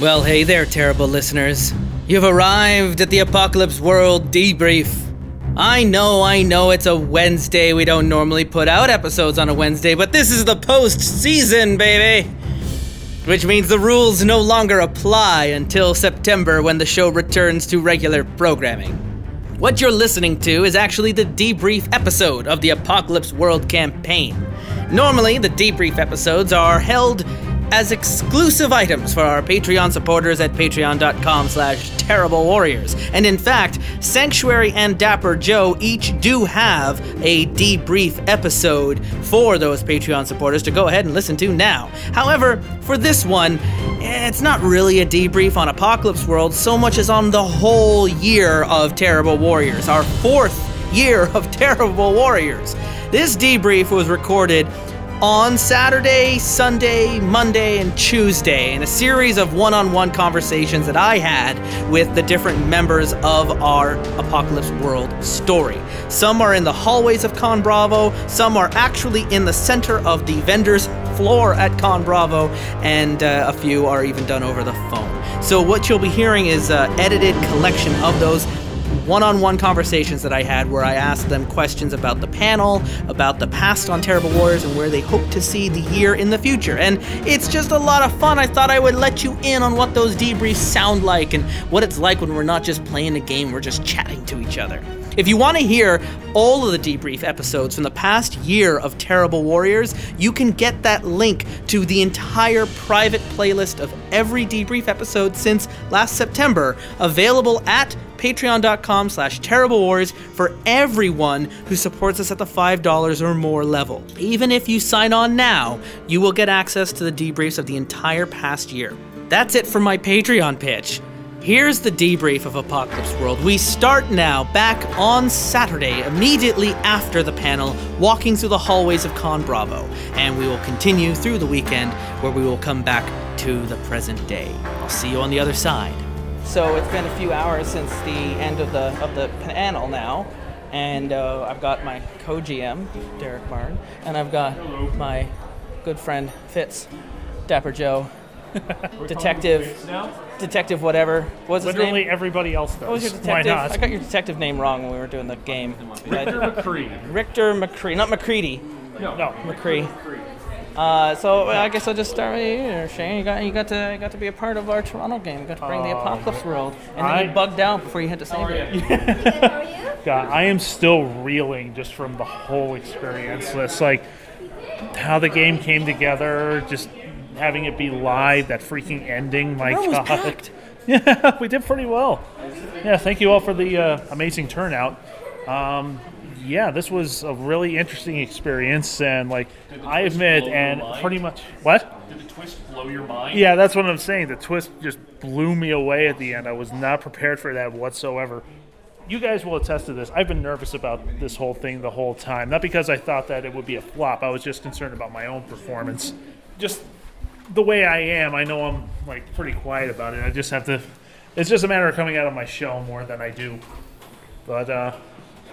Well, hey there, terrible listeners. You've arrived at the Apocalypse World debrief. I know, I know it's a Wednesday. We don't normally put out episodes on a Wednesday, but this is the post season, baby! Which means the rules no longer apply until September when the show returns to regular programming. What you're listening to is actually the debrief episode of the Apocalypse World campaign. Normally, the debrief episodes are held as exclusive items for our Patreon supporters at patreon.com slash terrible warriors. And in fact, Sanctuary and Dapper Joe each do have a debrief episode for those Patreon supporters to go ahead and listen to now. However, for this one, it's not really a debrief on Apocalypse World so much as on the whole year of Terrible Warriors, our fourth year of Terrible Warriors. This debrief was recorded on Saturday, Sunday, Monday, and Tuesday in a series of one on one conversations that I had with the different members of our Apocalypse World story. Some are in the hallways of Con Bravo, some are actually in the center of the vendor's floor at Con Bravo, and uh, a few are even done over the phone. So, what you'll be hearing is an edited collection of those one on one conversations that I had where I asked them questions about the panel, about the past on Terrible Warriors, and where they hope to see the year in the future. And it's just a lot of fun. I thought I would let you in on what those debriefs sound like and what it's like when we're not just playing a game, we're just chatting to each other. If you want to hear all of the debrief episodes from the past year of Terrible Warriors, you can get that link to the entire private playlist of every debrief episode since last September available at patreon.com slash terrible warriors for everyone who supports us at the $5 or more level. Even if you sign on now, you will get access to the debriefs of the entire past year. That's it for my Patreon pitch. Here's the debrief of Apocalypse World. We start now back on Saturday, immediately after the panel, walking through the hallways of Con Bravo, and we will continue through the weekend where we will come back to the present day. I'll see you on the other side. So it's been a few hours since the end of the of the panel now, and uh, I've got my co-GM Derek Martin, and I've got my good friend Fitz, Dapper Joe, detective, detective whatever. What's his Literally name? everybody else does. What was your Why detective? not? I got your detective name wrong when we were doing the game. Victor McCree. Richter McCree, not McCready. No, No. McCree. Uh, so I guess I'll just start with you, Shane. You got you got to you got to be a part of our Toronto game. You got to bring the Apocalypse World, and then I- you bugged out before you had to save it. God, I am still reeling just from the whole experience. It's like how the game came together, just having it be live, that freaking ending. My Room was God. packed. Yeah, we did pretty well. Yeah, thank you all for the uh, amazing turnout. Um, yeah, this was a really interesting experience, and like I admit, and pretty much what? Did the twist blow your mind? Yeah, that's what I'm saying. The twist just blew me away at the end. I was not prepared for that whatsoever. You guys will attest to this. I've been nervous about this whole thing the whole time. Not because I thought that it would be a flop. I was just concerned about my own performance. Just the way I am, I know I'm like pretty quiet about it. I just have to. It's just a matter of coming out of my shell more than I do. But uh,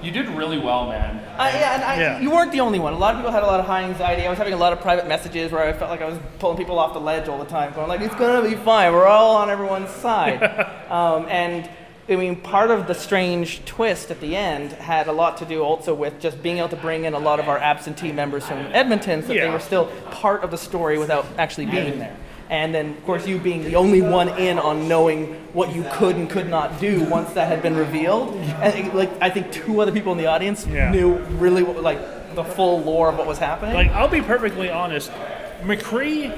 You did really well, man. I, yeah, and I, Yeah. you weren't the only one. A lot of people had a lot of high anxiety. I was having a lot of private messages where I felt like I was pulling people off the ledge all the time, going like, "It's gonna be fine. We're all on everyone's side." um, and I mean, part of the strange twist at the end had a lot to do also with just being able to bring in a lot of our absentee members from Edmonton, so that they were still part of the story without actually being there. And then, of course, you being the only one in on knowing what you could and could not do once that had been revealed. And like, I think two other people in the audience Yeah. knew really what, like the full lore of what was happening. Like, I'll be perfectly honest. McCree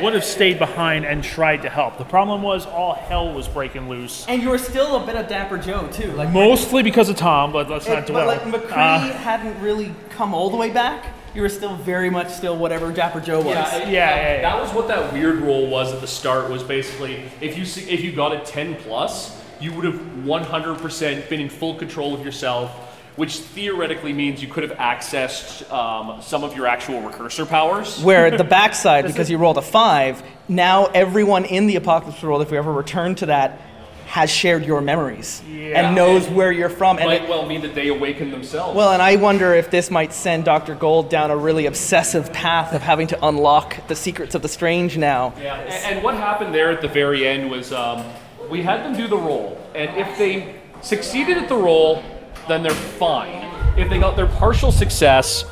would have stayed behind and tried to help. The problem was all hell was breaking loose. and you were still a bit of Dapper Joe too. Like, Mostly because of Tom, but let's it- not but dwell. like McCree Uh, hadn't really come all the way back. You were still very much still whatever Dapper Joe was. Yeah, yeah, yeah, yeah. That was what that weird rule was at the start. Was basically if you see, if you got a 10 plus, you would have 100% been in full control of yourself, which theoretically means you could have accessed um, some of your actual recursor powers. Where the backside, because you rolled a five, now everyone in the Apocalypse world, if we ever return to that, has shared your memories Yeah. and knows where you're from. And Might well mean that they awaken themselves. well, and I wonder if this might send Dr. Gold down a really obsessive path of having to unlock the secrets of the strange now. Yeah, and, and what happened there at the very end was um, we had them do the roll, and if they succeeded at the roll, then they're fine. If they got their partial success,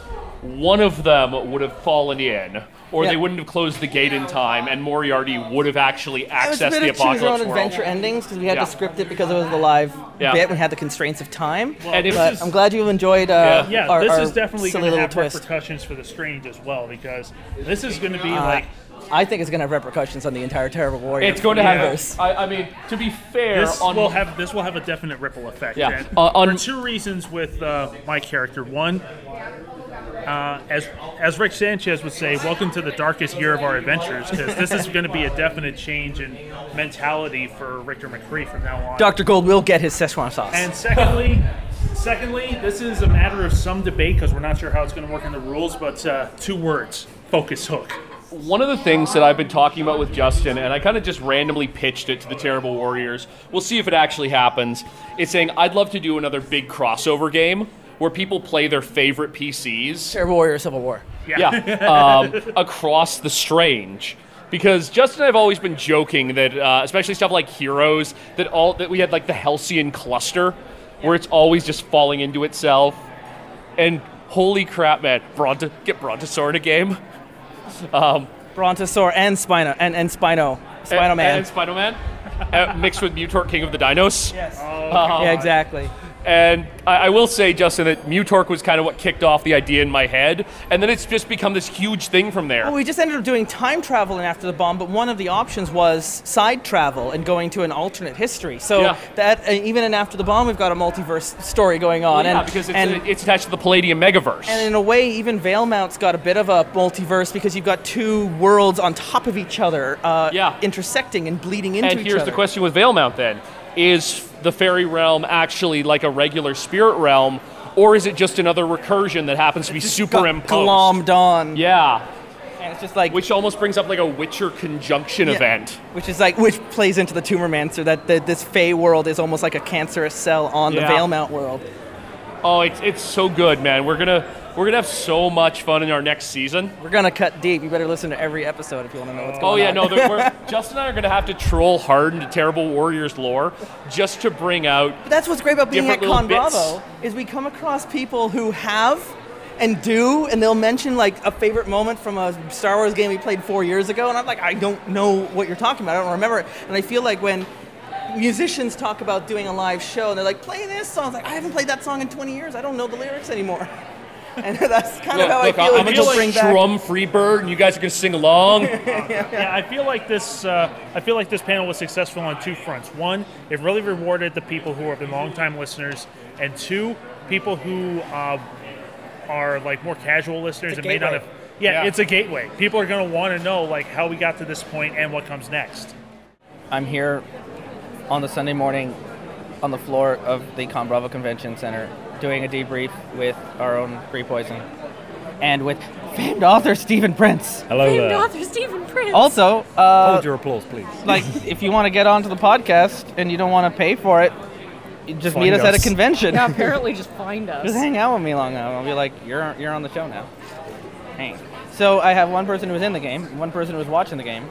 one of them would have fallen in, or Yeah. they wouldn't have closed the gate in time, and Moriarty would have actually It was a accessed bit the of choose your own apocalypse world. adventure endings because we had Yeah. to script it because it was the live Yeah. bit. We had the constraints of time. And but is- I'm glad you enjoyed uh, Yeah, our, this our is definitely going to have twist. repercussions for the strange as well because this is going to be Uh, like I think it's going to have repercussions on the entire Terrible Warrior. It's going to have. universe. I, I mean, to be fair, this on will have this will have a definite ripple effect. Yeah, uh, on- for two reasons with uh, my character. One, uh, as as Rick Sanchez would say, "Welcome to the darkest year of our adventures," because this is going to be a definite change in mentality for Richter McCree from now on. Dr. Gold will get his Szechuan sauce. And secondly, secondly, this is a matter of some debate because we're not sure how it's going to work in the rules. But uh, two words: focus hook. one of the things that I've been talking about with Justin, and I kind of just randomly pitched it to the Terrible Warriors. We'll see if it actually happens. It's saying I'd love to do another big crossover game where people play their favorite PCs. Terrible Warrior Civil War. Yeah, um, across the strange. Because Justin and I've always been joking that, uh, especially stuff like Heroes, that all that we had like the Halcyon cluster, where it's always just falling into itself. And holy crap, man, Bronto, get Brontosaur in a game. Brontosaur and Spino and, and Spino. Spino and, Man. and Spino Man, uh, mixed with Mutork, King of the Dinos. yes. yeah, exactly. And I, I will say, Justin, that Mutork was kind of what kicked off the idea in my head, and then it's just become this huge thing from there. Well, we just ended up doing time travel in After the Bomb, but one of the options was side travel and going to an alternate history. So Yeah. that uh, even in After the Bomb, we've got a multiverse story going on. yeah, and, because it's, and, it's attached to the Palladium Megaverse. and in a way, even Veilmount's got a bit of a multiverse because you've got two worlds on top of each other, uh, Yeah. intersecting and bleeding into And each other. And here's the question with Veilmount then. Is the fairy realm actually like a regular spirit realm, or is it just another recursion that happens to be superimposed? glommed on. Yeah, And it's just like which almost brings up like a Witcher conjunction Yeah. event. Which is like, which plays into the Tumor Tumormancer that the, this Fey world is almost like a cancerous cell on the Yeah. Veilmount world. Oh, it's, it's so good, man. We're gonna we're gonna have so much fun in our next season. We're gonna cut deep. You better listen to every episode if you want to know what's oh, going on. Oh yeah, on. no, Justin and I are gonna have to troll hard into Terrible Warriors lore just to bring out. But that's what's great about being at Con. Bravo is we come across people who have and do, and they'll mention like a favorite moment from a Star Wars game we played four years ago, and I'm like, I don't know what you're talking about. I don't remember it. And I feel like when musicians talk about doing a live show, and they're like, play this song. It's like, I haven't played that song in 20 years. I don't know the lyrics anymore. And that's kind of how look, I feel. I'm like gonna people just bring back. strum Freebird, and you guys are gonna sing along. Yeah, I feel like this. Uh, I feel like this panel was successful on two fronts. One, it really rewarded the people who have been longtime listeners, and two, people who uh, are like more casual listeners It's a and may not have. Yeah, Yeah. it's a gateway. People are going to want to know like how we got to this point and what comes next. I'm here on the Sunday morning on the floor of the Con Bravo Convention Center doing a debrief with our own Free Poison and with famed author Stephen Prince. Hello Famed there. author Stephen Prince. Also, uh, Hold your applause, please. like if you want to get onto the podcast and you don't want to pay for it, just Find meet us, at a convention. yeah, apparently just find us. just hang out with me long enough. I'll be like, you're you're on the show now. Hang. So I have one person who was in the game, one person who was watching the game,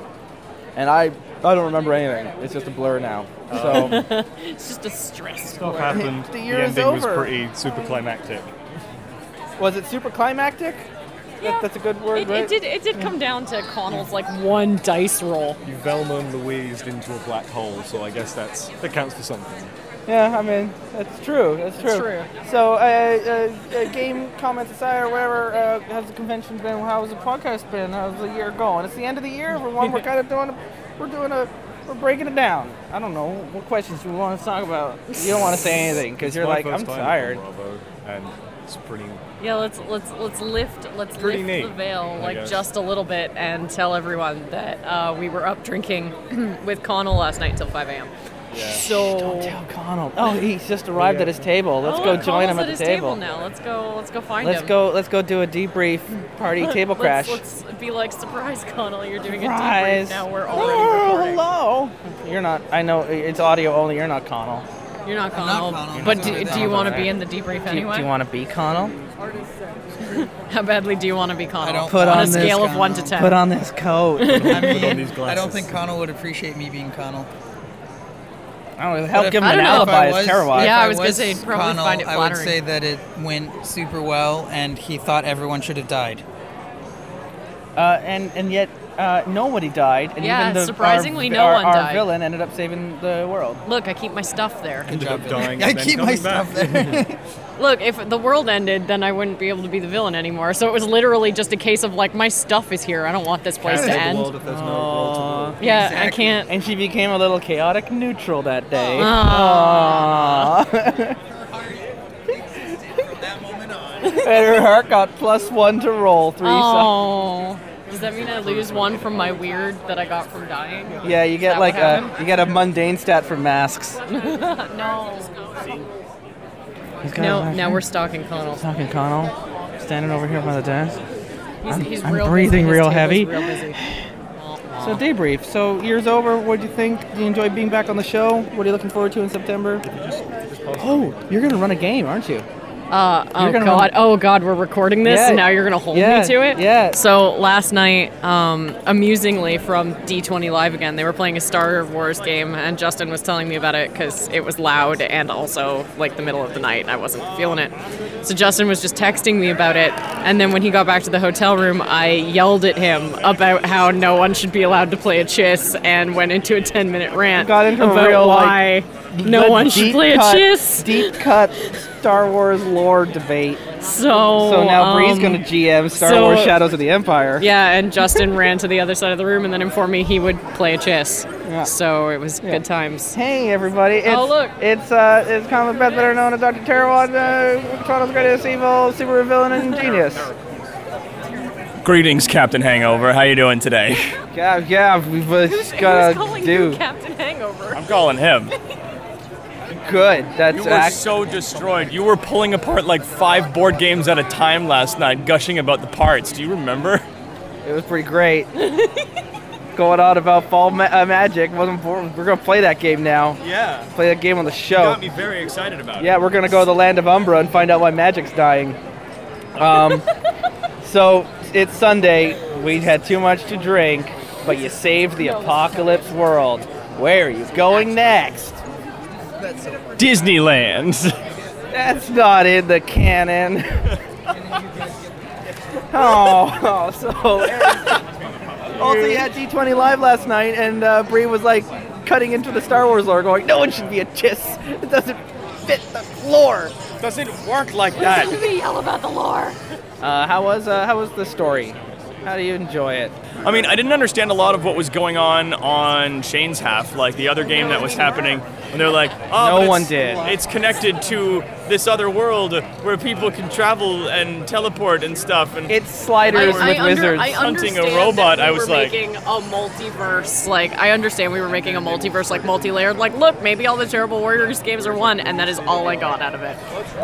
and I I don't remember anything. It's just a blur now. So It's just a stress. Stuff blur. happened. The The, year is ending was over. pretty super climactic. was it super climactic? Yeah. That, that's a good word, It, right? it did. It did come down to Connell's like one dice roll. You Thelma Louised into a black hole, so I guess that's that counts for something. Yeah, I mean that's true. That's true. true. So, uh, uh, uh, game comments aside or whatever, uh, how's the convention been? How's the podcast been? How's the year going? It's the end of the year. For one, we're kind of doing, a, we're doing a, we're breaking it down. I don't know what questions do we want to talk about. You don't want to say anything because you're like, I'm tired. And it's pretty. Yeah, let's let's let's lift let's Pretty lift neat, the veil I like guess. just a little bit and tell everyone that uh, we were up drinking with Connell last night until 5 a.m. Yeah. So Tell Connell. Oh, he's just arrived Yeah. at his table. Let's Oh, go join Connell's him at, his the table. now. Let's go. Let's go find Let's him. go. Let's go do a debrief party table crash. Let's, let's be like, surprise, Connell, you're doing Surprise. a debrief now. We're oh, already Oh, recording. hello. You're not. I know it's audio only. You're not Connell. You're not I'm not Connell. Connell. But do, do you want to be in the debrief Do you, anyway? do you want to be Connell? How badly do you want to be Connell? don't Put on, on a this scale of Connell. one to ten. Put on this coat. I mean, on these I don't think Connell would appreciate me being Connell. I don't know, help if- give him I an don't know. alibi If I as Terrawatch. Yeah, if I was gonna say, probably Connell, find it I would say that it went super well, and he thought everyone should have died. Uh, and and yet uh, nobody died. And Yeah, even the, surprisingly, our, no our, one our died. Our villain ended up saving the world. Look, I keep my stuff there. Good Ended up job, dying I keep my back. stuff there. Look, if the world ended, then I wouldn't be able to be the villain anymore. So it was literally just a case of like, my stuff is here. I don't want this place to Can't save the end. world if there's no to rule. Yeah, I can't. And she became a little chaotic neutral that day. Aw. Aww. and her heart got plus one to roll three sides. Oh. Does that mean I lose one from my weird that I got from dying? Yeah, you get like a happened? you get a mundane stat for masks. No. He's got No, now we're stalking Connell. talking Connell, standing over here by the desk. He's, I'm- he's I'm real breathing busy. Real heavy. Real. So debrief. So year's over. What do you think? Do you enjoy being back on the show? What are you looking forward to in September? Oh, you're gonna run a game, aren't you? Uh, oh god! Oh god! We're recording this, Yeah. and now you're gonna hold Yeah, me to it. yeah. So last night, um, amusingly from D20 Live again, they were playing a Star Wars game, and Justin was telling me about it because it was loud and also like the middle of the night, and I wasn't feeling it. So Justin was just texting me about it, and then when he got back to the hotel room, I yelled at him about how no one should be allowed to play a chiss, and went into a 10 minute rant Got into a about real, why like, no Good one should deep play cut- a chiss. Deep cut Star Wars lore debate. So So now Bree's um, gonna GM Star so- Wars Shadows of the Empire. Yeah, and Justin ran to the other side of the room and then informed me he would play a chiss. Yeah. So it was good times. Hey everybody! It's, Oh, look. It's uh, it's Comic Beth, better known as Dr. Terrawat, uh, Toronto's greatest evil super villain and genius. Greetings, Captain Hangover. How you doing today? Yeah, yeah, we've uh, Who's got calling to you do Captain Hangover? I'm calling him. good. That's You were act- so destroyed. You were pulling apart like five board games at a time last night, gushing about the parts. Do you remember? It was pretty great. Going on about fall ma- uh, magic. Wasn't bored. We're gonna play that game now. Yeah. Play that game on the show. You got me very excited about Yeah, we're gonna go to the land of Umbra and find out why magic's dying. Um, so it's Sunday. We had too much to drink, but you saved the apocalypse world. Where are you going next? Disneyland. That's not in the canon. oh, oh, so. also, you had D20 live last night, and uh, Bree was like cutting into the Star Wars lore, going, "No one should be a chiss. It doesn't fit the lore." Doesn't work like that. We yell about the lore. Uh, how was uh, how was the story? How do you enjoy it? I mean, I didn't understand a lot of what was going on on Shane's half, like the other game that was happening. And they're like, oh, No one did. It's connected to this other world where people can travel and teleport and stuff. And It's sliders with under- wizards. I Hunting a robot, that we I was were like- making a multiverse. Like, I understand we were making a multiverse, like multi-layered. Like, look, maybe all the Terrible Warriors games are one, and that is all I got out of it.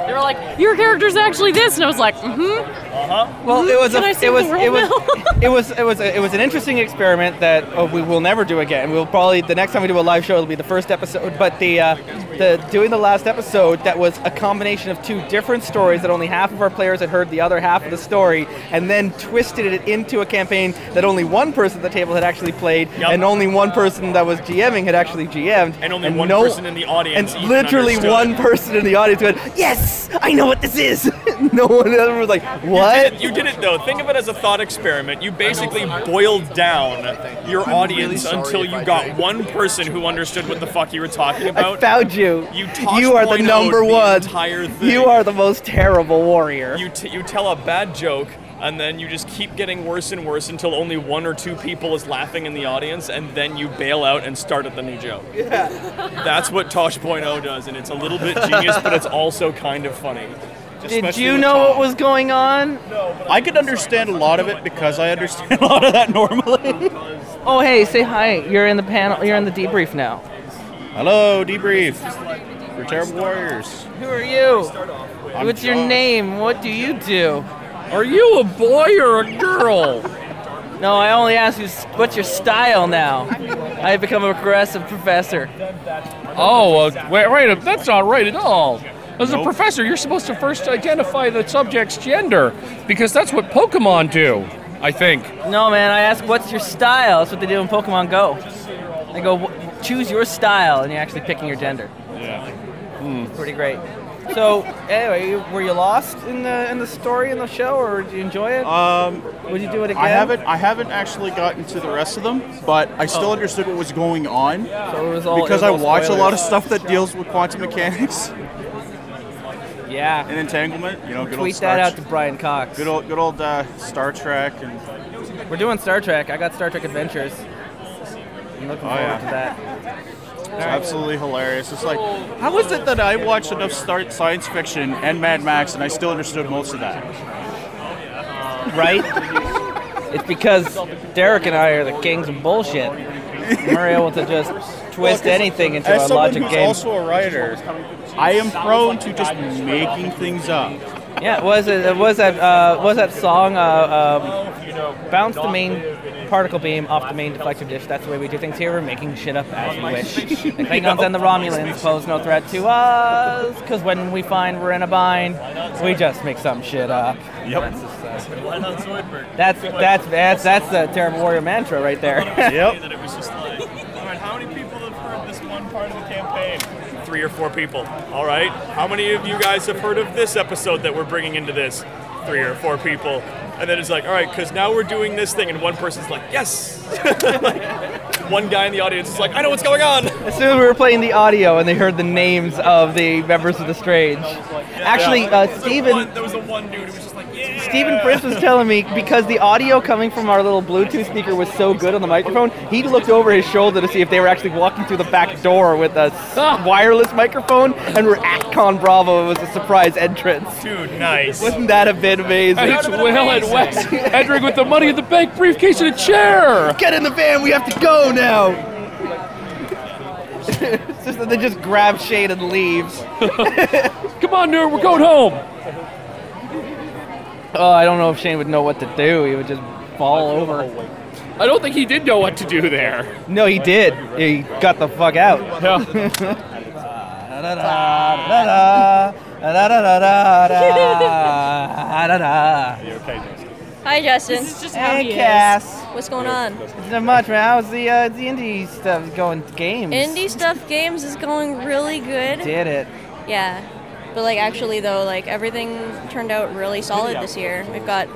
They were like, your character's actually this, and I was like, mm-hmm. Well, it was Can a, I it was the world it was it was it was it was an interesting experiment that uh, we will never do again. We'll probably the next time we do a live show it'll be the first episode, but the uh, the doing the last episode that was a combination of two different stories that only half of our players had heard the other half of the story, and then twisted it into a campaign that only one person at the table had actually played, Yup. and only one person that was GMing had actually GM'd, And only one no- person in the audience and literally understood. one person in the audience went, "Yes, I know what this is." no one else was like, "What?" You did, it, you did it though. Think of it as a thought experiment. You basically boiled down your audience sorry until you got did. one person who understood what the fuck you were talking about. I about. found you. You You are the point out number the one. entire thing. You are the most terrible warrior. You, t- you tell a bad joke, and then you just keep getting worse and worse until only one or two people is laughing in the audience, and then you bail out and start at the new joke. Yeah. That's what Tosh.0 does, and it's a little bit genius, but it's also kind of funny. Did you know what was going on? I could understand a lot of it because I understand a lot of that normally. Oh, hey, say hi. You're in the panel. You're in the debrief now. Hello, debrief. We're Terrible Warriors. Who are you? I'm What's your Josh. name? What do you do? Are you a boy or a girl? No, I only ask you what's your style now. I've become a progressive professor. Oh, uh, wait, wait, that's not right at all. As a professor, you're supposed to first identify the subject's gender, because that's what Pokemon do, I think. No, man, I ask, what's your style. That's what they do in Pokemon Go. They go, choose your style, and you're actually picking your gender. Yeah. Pretty great. So, anyway, were you lost in the in the story in the show, or did you enjoy it? Um, Would you do it again? I haven't. I haven't actually gotten to the rest of them, but I still Oh. understood what was going on So it was all- because it I was all watch a lot of stuff that deals with quantum mechanics Yeah. and entanglement. You know, good old Tweet Star that out to Brian Cox. Good old, good old uh, Star Trek and We're doing Star Trek. I got Star Trek Adventures. I'm looking Oh, forward yeah. to that. It's absolutely hilarious. It's like, how is it that I watched enough star- science fiction and Mad Max and I still understood most of that? Right? it's because Derek and I are the kings of bullshit. We're able to just twist anything into As a logic who's game. also a writer, I am prone to just making things up. Yeah, was it was that uh, was that song uh, um, bounce the main particle beam off the main deflector dish. That's the way we do things here. We're making shit up as we wish. The Klingons and the Romulans pose no threat to us because when we find we're in a bind, we just make some shit up. Yep. That's that's that's that's the terrible warrior mantra right there. Yep. That it was just like, all right, how many people have heard this one part of the campaign? Three or four people. All right. How many of you guys have heard of this episode that we're bringing into this? Three or four people. And then it's like, all right, because now we're doing this thing, and one person's like, yes. Like, one guy in the audience is like, I know what's going on. As soon as we were playing the audio and they heard the names of the members of the Strange. Actually, uh, Steven. There was the one dude who was just like, yeah. Stephen Prince was telling me because the audio coming from our little Bluetooth speaker was so good on the microphone, he looked over his shoulder to see if they were actually walking through the back door with a s- ah. wireless microphone, and we're at Con Bravo. It was a surprise entrance. Dude, nice. Wasn't that a bit amazing? It's Will and Wes entering with the money in the bank briefcase and a chair. Get in the van, we have to go now. it's just that they just grab Shane and leaves. Come on, nerd, we're going home. Oh, I don't know if Shane would know what to do. He would just fall over. I don't think he did know what to do there. No, he did. He got the fuck out. Hi, Justin. Hey, Cass. What's going on? Not much, man. How's the uh, the indie stuff going? Games. Indie stuff games is going really good. Did it? Yeah. But like actually though, like everything turned out really solid this year. We've got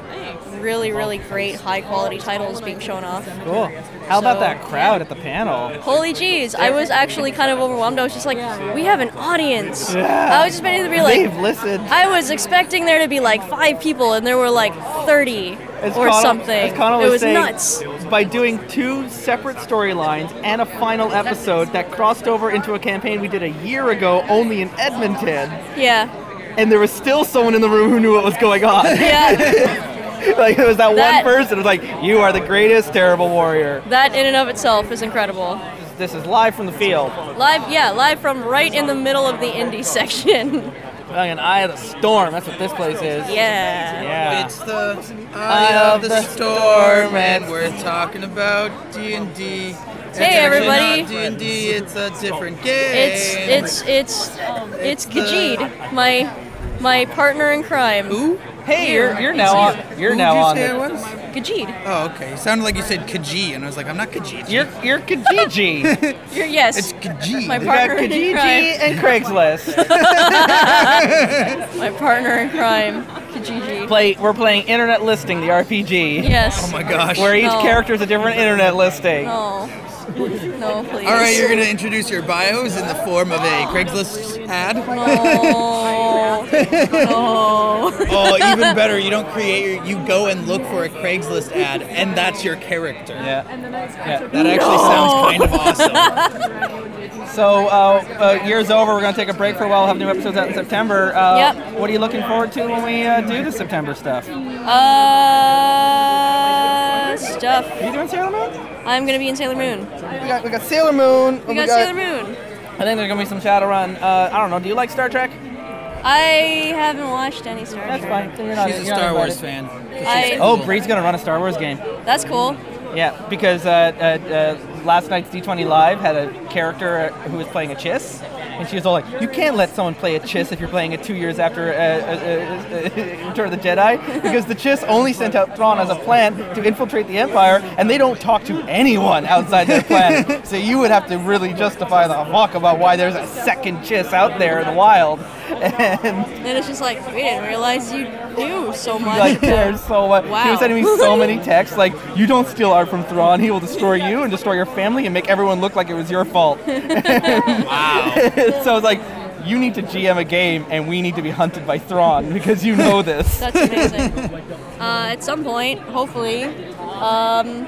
really, really great high quality titles being shown off. Cool. How about So, that crowd at the panel? Holy jeez, I was actually kind of overwhelmed. I was just like, we have an audience. Yeah. I was just ready to be like, They've listened. I was expecting there to be like five people, and there were like 30 As or Connell- something. as Connell it was saying, nuts. By doing two separate storylines and a final episode that crossed over into a campaign we did a year ago only in Edmonton, Yeah. and there was still someone in the room who knew what was going on. Yeah. like there was that, That- one person who was like, "You are the greatest terrible warrior." That in and of itself is incredible. This is live from the field. Live, yeah, live from right in the middle of the indie section. Fucking Eye of the Storm. That's what this place is. Yeah. Yeah. It's the Eye eye of of the the storm, and we're talking about D and D. Hey, everybody. D and D. It's a different game. It's it's it's it's Khajiit, my my partner in crime. Who? Hey, you're you're now on. You're now you on. say the- was? Khajiit. Oh, okay. It sounded like you said Khaji, and I was like, I'm not Khaji. You're you're Kijiji. You're yes. It's Khaji. My We got partner in Kijiji crime. and Craigslist. My partner in crime, Kijiji. Play. We're playing Internet Listing, the RPG. Yes. Oh my gosh. Where each No. character is a different internet listing. No. No, please. All right, you're gonna introduce your bios in the form of a Craigslist ad. No. no. oh, even better, you don't create your. You go and look for a Craigslist ad, and that's your character. Yeah. Yeah. That actually sounds kind of awesome. So, uh, uh, year's over. We're gonna take a break for a while. We'll have new episodes out in September. Uh, Yep. What are you looking forward to when we uh, do the September stuff? Uh, stuff. Are you doing Sailor Moon? I'm gonna be in Sailor Moon. We got we got Sailor Moon. We got Sailor Moon. I think there's gonna be some Shadowrun. Uh, I don't know. Do you like Star Trek? I haven't watched any Star That's Trek. That's fine. Then you're not, She's a you're not Star Wars fan. I, Oh, Bree's gonna run a Star Wars game. that's cool. Yeah, because uh, uh, uh, last night's D20 Live had a character who was playing a chiss, and she was all like, "You can't let someone play a chiss if you're playing it two years after uh, uh, uh, uh, Return of the Jedi, because the chiss only sent out Thrawn as a plan to infiltrate the Empire, and they don't talk to anyone outside their plan. so you would have to really justify the fuck about why there's a second chiss out there in the wild, and And it's just like we didn't realize you knew so much. like there's so much. He was sending me so many texts like, "You don't steal art from Thrawn. He will destroy you and destroy your family and make everyone look like it was your fault." wow. so it's like, you need to GM a game, and we need to be hunted by Thrawn because you know this. That's amazing. uh, at some point, hopefully, um,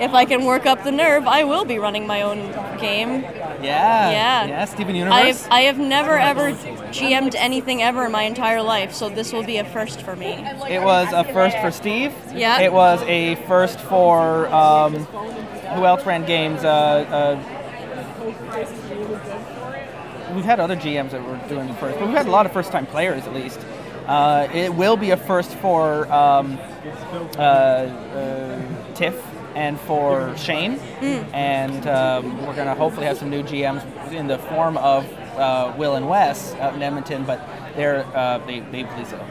if I can work up the nerve, I will be running my own game. yeah. Yeah. Yeah. Steven Universe. I've, I have never ever GM'd anything ever in my entire life, so this will be a first for me. It was a first for Steve. Yeah. It was a first for um, who else ran games? Uh, uh, we've had other GMs that were doing the first, but we've had a lot of first-time players at least. Uh, it will be a first for um, uh, uh, Tiff and for Shane, and um, we're gonna hopefully have some new GMs in the form of uh, Will and Wes out in Edmonton, but they're uh, they, they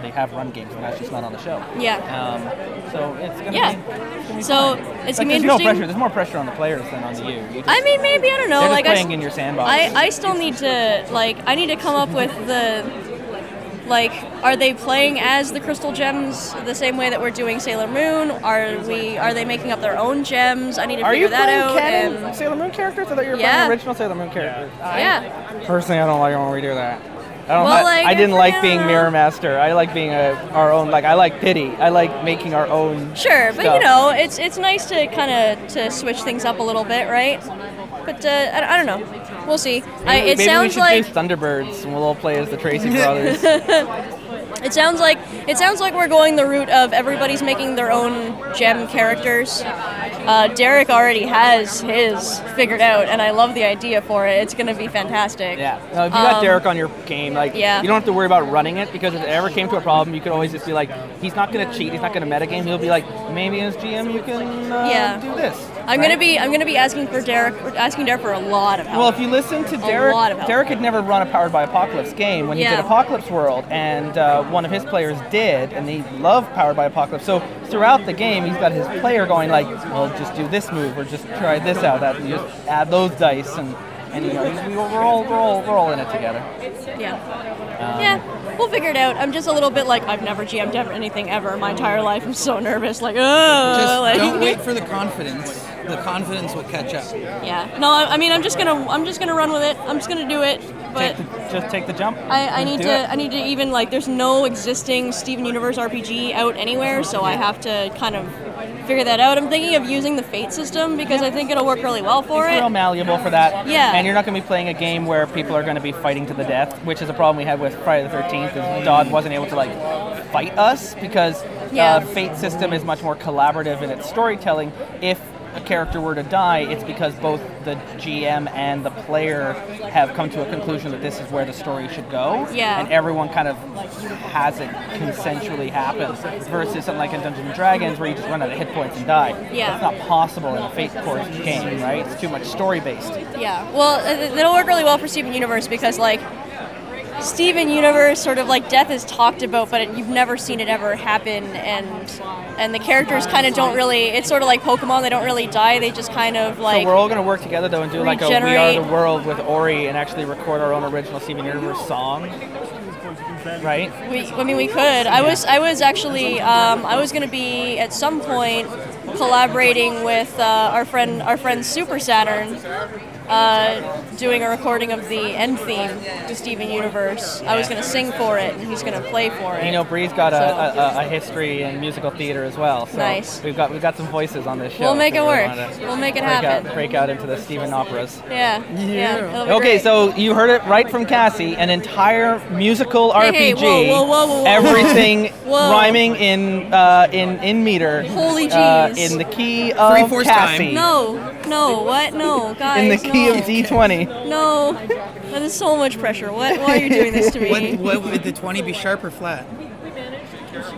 they have run games, and that's just not on the show. Yeah. Um, so it's gonna Yeah. be. it's gonna be So, fun. it's Like, gonna be there's no pressure. There's more pressure on the players than on you. you just, I mean, maybe I don't know. like I, playing s- in your sandbox. I, I still need to like I need to come up with the like are they playing as the crystal gems the same way that we're doing Sailor Moon? Are we are they making up their own gems? I need to Are figure you that playing out. canon and- Sailor Moon characters? I thought you were Yeah. playing original Sailor Moon characters. yeah. Personally, I don't like when we do that. I don't. Well, I, like, I didn't like being Mirror Master. I like being a, our own. Like I like pity. I like making our own. Sure, but you know, it's it's nice to kind of to switch things up a little bit, right? But uh, I, I don't know. We'll see. I, it maybe sounds we should like Thunderbirds, and we'll all play as the Tracy brothers. It sounds like it sounds like we're going the route of everybody's making their own gem characters. Uh, Derek already has his figured out, and I love the idea for it. It's going to be fantastic. Yeah. No, if you got Um, Derek on your game, like yeah. you don't have to worry about running it because if it ever came to a problem, you could always just be like, he's not going to cheat, he's not going to metagame. He'll be like, maybe as GM you can uh, Yeah. do this. I'm right? gonna be I'm gonna be asking for Derek asking Derek for a lot of help. Well, if you listen to A Derek, lot of. Derek had never run a Powered by Apocalypse game when he Yeah. did Apocalypse World, and uh, one of his players did, and he loved Powered by Apocalypse. So throughout the game, he's got his player going like, "Well, just do this move, or just try this out." That you just add those dice, and and you know, we- we're all we're all we're all in it together. yeah. Um, yeah, we'll figure it out. I'm just a little bit like I've never GM'd ever anything ever in my entire life. I'm so nervous. Like, oh, Just like, don't wait for the confidence. The confidence will catch up. Yeah. No, I, I mean, I'm just gonna I'm just gonna run with it. I'm just gonna do it. But Take the, just take the jump. I, I need to it. I need to even like there's no existing Steven Universe RPG out anywhere, so I have to kind of figure that out. I'm thinking of using the Fate system because I think it'll work really well for It's it. It's real malleable for that. Yeah. And you're not going to be playing a game where people are going to be fighting to the death, which is a problem we had with Friday the 13th. Is Dodd wasn't able to like fight us because Yeah. uh, Fate system is much more collaborative in its storytelling. If a character were to die, it's because both the GM and the player have come to a conclusion that this is where the story should go. Yeah. And everyone kind of has it consensually happen versus something like in Dungeons and Dragons where you just run out of hit points and die. Yeah. That's not possible in a Fate Core game, right? It's too much story based. Yeah. Well, uh, it- it'll work really well for Steven Universe because like Steven Universe sort of like death is talked about, but it, you've never seen it ever happen, and and the characters kind of don't really. It's sort of like Pokemon; they don't really die; they just kind of like. so we're all going to work together though and do like a We Are the World with Ori and actually record our own original Steven Universe song. Right? We, I mean, we could. I was, I was actually, um, I was going to be at some point collaborating with uh, our friend, our friend Super Saturn, uh, doing a recording of the end theme to Steven Universe. I was going to sing for it, and he's going to play for it. You know, Bree's got a, So- a, a history in musical theater as well. So Nice. We've got we've got some voices on this show. We'll make it we work. We'll make it break happen. Out, break out into the Stephen operas. Yeah. Yeah. it'll Okay, great. so you heard it right from Cassie. An entire musical Hey, RPG. hey, whoa, whoa, whoa, whoa, whoa. Everything Whoa. rhyming in uh, in in meter. Holy uh, jeez. in the key of Three-fourths time. Cassie. No, No, what? No, guys. in the key no. of D20. No, that is so much pressure. What? Why are you doing this to me? What, what would the 20 be sharp or flat?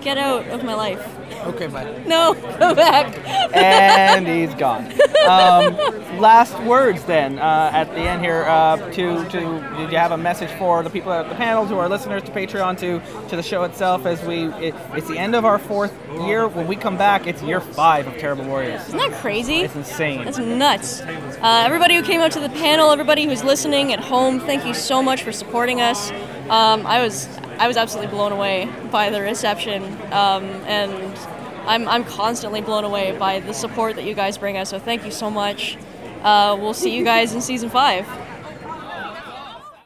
Get out of my life. Okay, bye. No, go back. and he's gone. Um, last words then uh, at the end here. Uh, to to did you have a message for the people at the panel, to our listeners, to Patreon, to to the show itself? As we it, it's the end of our fourth year. When we come back, it's year five of Terrible Warriors. Isn't that crazy? It's insane. That's nuts. Uh, everybody who came out to the panel, everybody who's listening at home, thank you so much for supporting us. Um, I was I was absolutely blown away by the reception, um, and I'm I'm constantly blown away by the support that you guys bring us. So thank you so much. Uh, we'll see you guys in season five.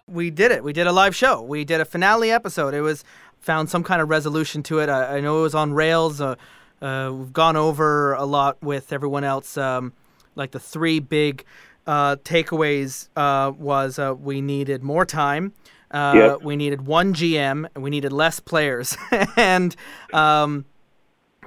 we did it. We did a live show. We did a finale episode. It was found some kind of resolution to it. I, I know it was on rails. Uh, uh, we've gone over a lot with everyone else. Um, like the three big uh, takeaways uh, was uh, we needed more time. Uh, Yep. We needed one GM and we needed less players. and um,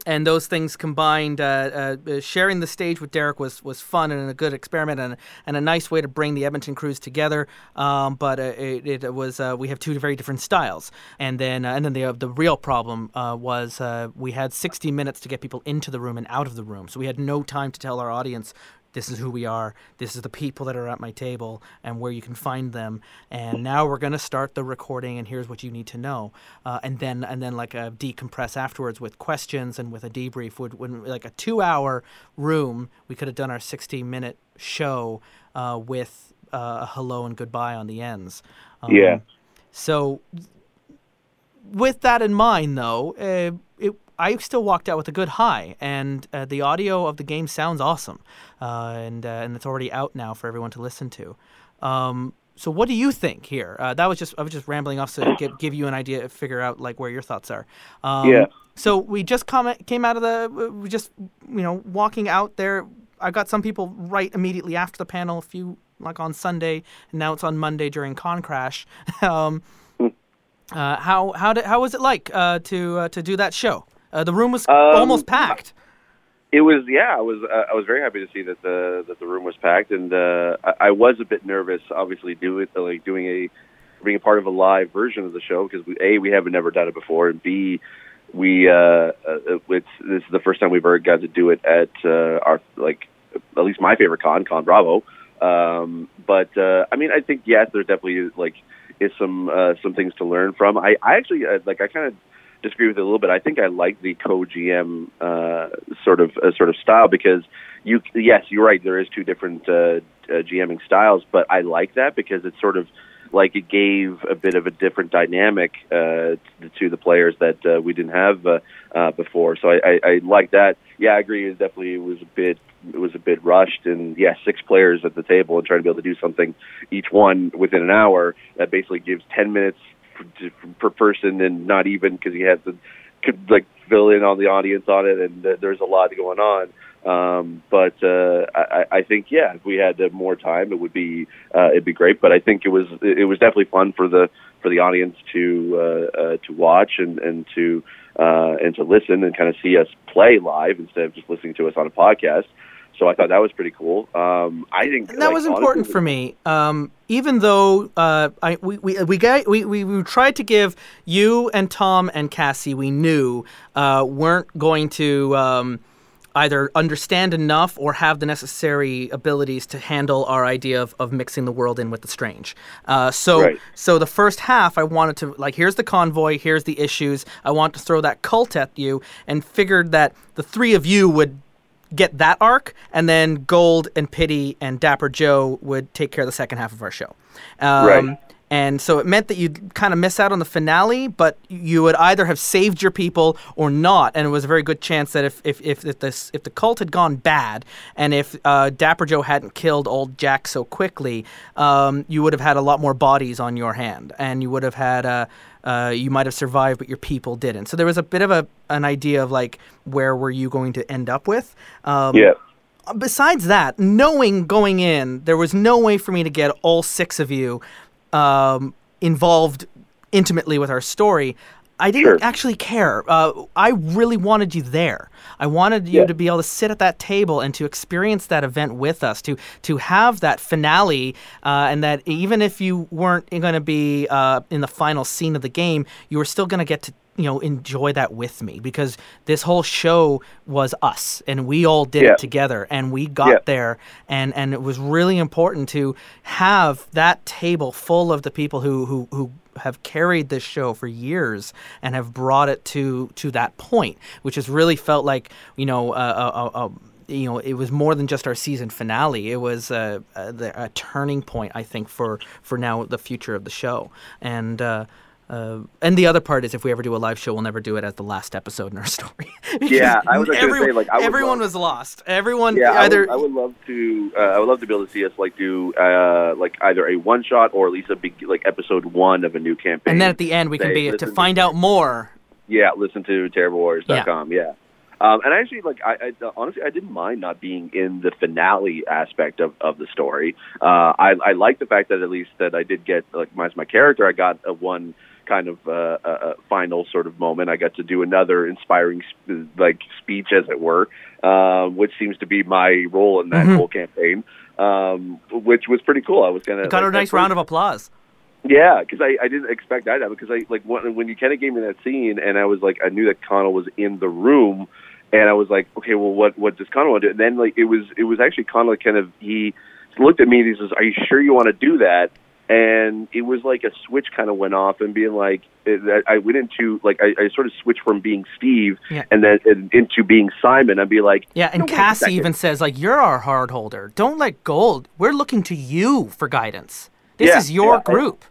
and those things combined, uh, uh, sharing the stage with Derek was, was fun and a good experiment and, and a nice way to bring the Edmonton crews together. Um, but uh, it, it was uh, we have two very different styles, and then uh, and then the uh, the real problem uh, was uh, we had 60 minutes to get people into the room and out of the room, so we had no time to tell our audience. This is who we are. This is the people that are at my table and where you can find them. And now we're going to start the recording, and here's what you need to know. Uh, and then, and then, like a decompress afterwards with questions and with a debrief. Would when like a two-hour room, we could have done our 60-minute show uh, with uh, a hello and goodbye on the ends. Um, Yeah. So, with that in mind, though, uh, it, I still walked out with a good high, and uh, the audio of the game sounds awesome, uh, and uh, and it's already out now for everyone to listen to. Um, so, what do you think here? Uh, that was just I was just rambling off to give, give you an idea, figure out like where your thoughts are. Um, Yeah. So we just come, came out of the we just you know walking out there. I got some people right immediately after the panel, a few like on Sunday, and now it's on Monday during Con Crash. um, uh, how how did how was it like uh, to uh, to do that show? Uh, the room was Um, almost packed. It was yeah. I was uh, I was very happy to see that the that the room was packed, and uh, I, I was a bit nervous, obviously, doing it like doing a being a part of a live version of the show because we, a we haven't never done it before, and b we uh, uh, it's this is the first time we've ever got to do it at uh, our like at least my favorite con, Con Bravo. Um, but uh, I mean, I think yes, there definitely like is some uh, some things to learn from. I, I actually uh, like I kind of disagree with it a little bit. I think I like the co-GM uh, sort of uh, sort of style because you yes, you're right. There is two different uh, uh, GMing styles, but I like that because it's sort of like it gave a bit of a different dynamic uh, to, the players that uh, we didn't have uh, uh, before. So I, I, I like that. Yeah, I agree. It definitely was a bit it was a bit rushed, and yeah, six players at the table and trying to be able to do something each one within an hour. That basically gives ten minutes per, per person, and not even because he has to could like fill in on the audience on it, and uh, there's a lot going on. Um, but uh, I, I think yeah, if we had more time, it would be uh, it'd be great. But I think it was it was definitely fun for the for the audience to uh, uh, to watch and and to uh, and to listen and kind of see us play live instead of just listening to us on a podcast. So I thought that was pretty cool. Um, I think And that was important for me. Um, even though uh, I, we, we, we, got, we, we, we tried to give you and Tom and Cassie, we knew uh, weren't going to um, either understand enough or have the necessary abilities to handle our idea of, of mixing the world in with the strange. Uh, so, Right. so the first half, I wanted to like, here's the convoy, here's the issues. I want to throw that cult at you, and figured that the three of you would get that arc, and then Gold and Pity and Dapper Joe would take care of the second half of our show. Um, Right. And so it meant that you'd kind of miss out on the finale, but you would either have saved your people or not. And it was a very good chance that if if if, if this if the cult had gone bad, and if uh, Dapper Joe hadn't killed old Jack so quickly, um, you would have had a lot more bodies on your hand, and you would have had uh, uh, you might have survived, but your people didn't. So there was a bit of a an idea of like where were you going to end up with? Um, Yeah. Besides that, knowing going in, there was no way for me to get all six of you um, involved intimately with our story. I didn't Sure. actually care. Uh, I really wanted you there. I wanted you Yeah. to be able to sit at that table and to experience that event with us, to to have that finale, uh, and that even if you weren't going to be uh, in the final scene of the game, you were still going to get to you know enjoy that with me because this whole show was us and we all did Yeah. it together and we got Yeah. there and and it was really important to have that table full of the people who who who have carried this show for years and have brought it to to that point which has really felt like you know uh, uh, uh, you know, it was more than just our season finale. It was a, a, a turning point, I think, for for now the future of the show. And uh, uh, and the other part is, if we ever do a live show, we'll never do it as the last episode in our story. Yeah, I was say, everyone, like, I everyone love- was lost. Everyone Yeah, I would, I would love to. Uh, I would love to be able to see us like do uh, like either a one shot or at least a big like episode one of a new campaign. and then at the end we can Say, be to find out more. Yeah, listen to terriblewarriors.com. Yeah. Um, and actually, like, I, I honestly, I didn't mind not being in the finale aspect of, of the story. Uh, I, I like the fact that at least that I did get, like, my, my character, I got a one kind of uh, uh, uh, final sort of moment. I got to do another inspiring, sp- like, speech, as it were, um, which seems to be my role in that Mhm. whole campaign, um, which was pretty cool. I was gonna Got like, a nice round of applause. yeah, because I, I didn't expect that because I like when, when you kind of gave me that scene and I was like I knew that Connell was in the room and I was like okay well what what does Connell want to do and then like it was it was actually Connell kind of he looked at me and he says are you sure you want to do that and it was like a switch kind of went off and being like eh, I went into like I, I sort of switched from being Steve Yeah. and then and into being Simon I'd be like Yeah, and "No, Cassie even says like, "You're our hard holder. Don't let Gold. We're looking to you for guidance. This Yeah, is your yeah, group."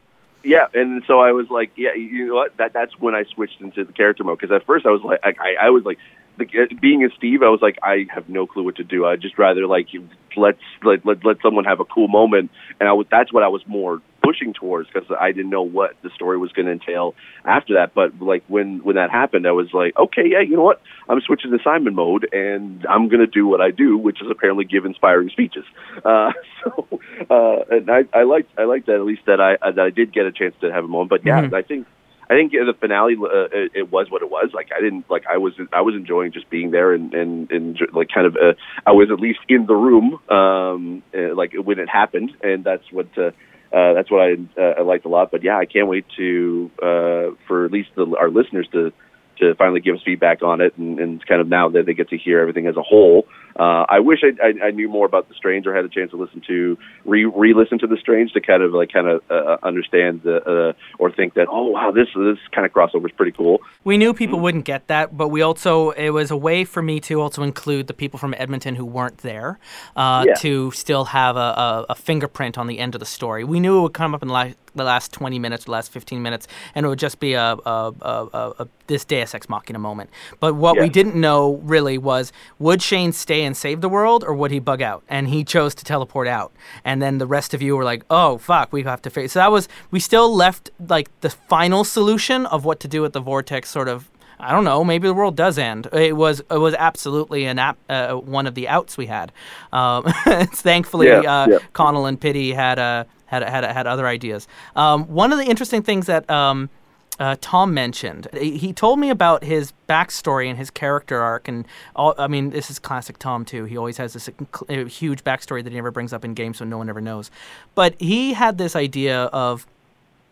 Yeah, and so I was like, yeah, you know what? That that's when I switched into the character mode because at first I was like, I, I was like, the, being a Steve, I was like, I have no clue what to do. I'd just rather like let's let let, let someone have a cool moment, and I was that's what I was more pushing towards because I didn't know what the story was going to entail after that. But like when when that happened, I was like, okay, yeah, you know what? I'm switching to Simon mode, and I'm going to do what I do, which is apparently give inspiring speeches. Uh, so, uh, and I, I liked I liked that at least that I that I did get a chance to have a moment. But yeah, Mhm. I think I think the finale uh, it, it was what it was. Like I didn't like I was I was enjoying just being there and and, and like kind of uh, I was at least in the room um uh, like when it happened, and that's what. Uh, uh, that's what I, uh, I liked a lot, but yeah, I can't wait to uh, for at least the, our listeners to to finally give us feedback on it, and, and kind of now that they get to hear everything as a whole. Uh, I wish I, I, I knew more about the Strange or had a chance to listen to re re-listen to the Strange to kind of like kind of uh, understand the uh, or think that oh wow this this kind of crossover is pretty cool. We knew people wouldn't get that, but we also it was a way for me to also include the people from Edmonton who weren't there uh, Yeah. to still have a, a, a fingerprint on the end of the story. We knew it would come up in the last, the last twenty minutes, the last fifteen minutes, and it would just be a, a, a, a, a this Deus Ex Machina moment. But what we didn't know really was would Shane stay and save the world, or would he bug out? And he chose to teleport out. And then the rest of you were like, "Oh fuck, we have to figure." So that was we still left like the final solution of what to do with the vortex, sort of. I don't know. Maybe the world does end. It was it was absolutely an app, uh, one of the outs we had. Um, thankfully, Yeah, uh, yeah. Connell and Pity had uh, had had had other ideas. Um, one of the interesting things that um, uh, Tom mentioned, he told me about his backstory and his character arc, and all, I mean, this is classic Tom too. He always has this huge backstory that he never brings up in games, so no one ever knows. But he had this idea of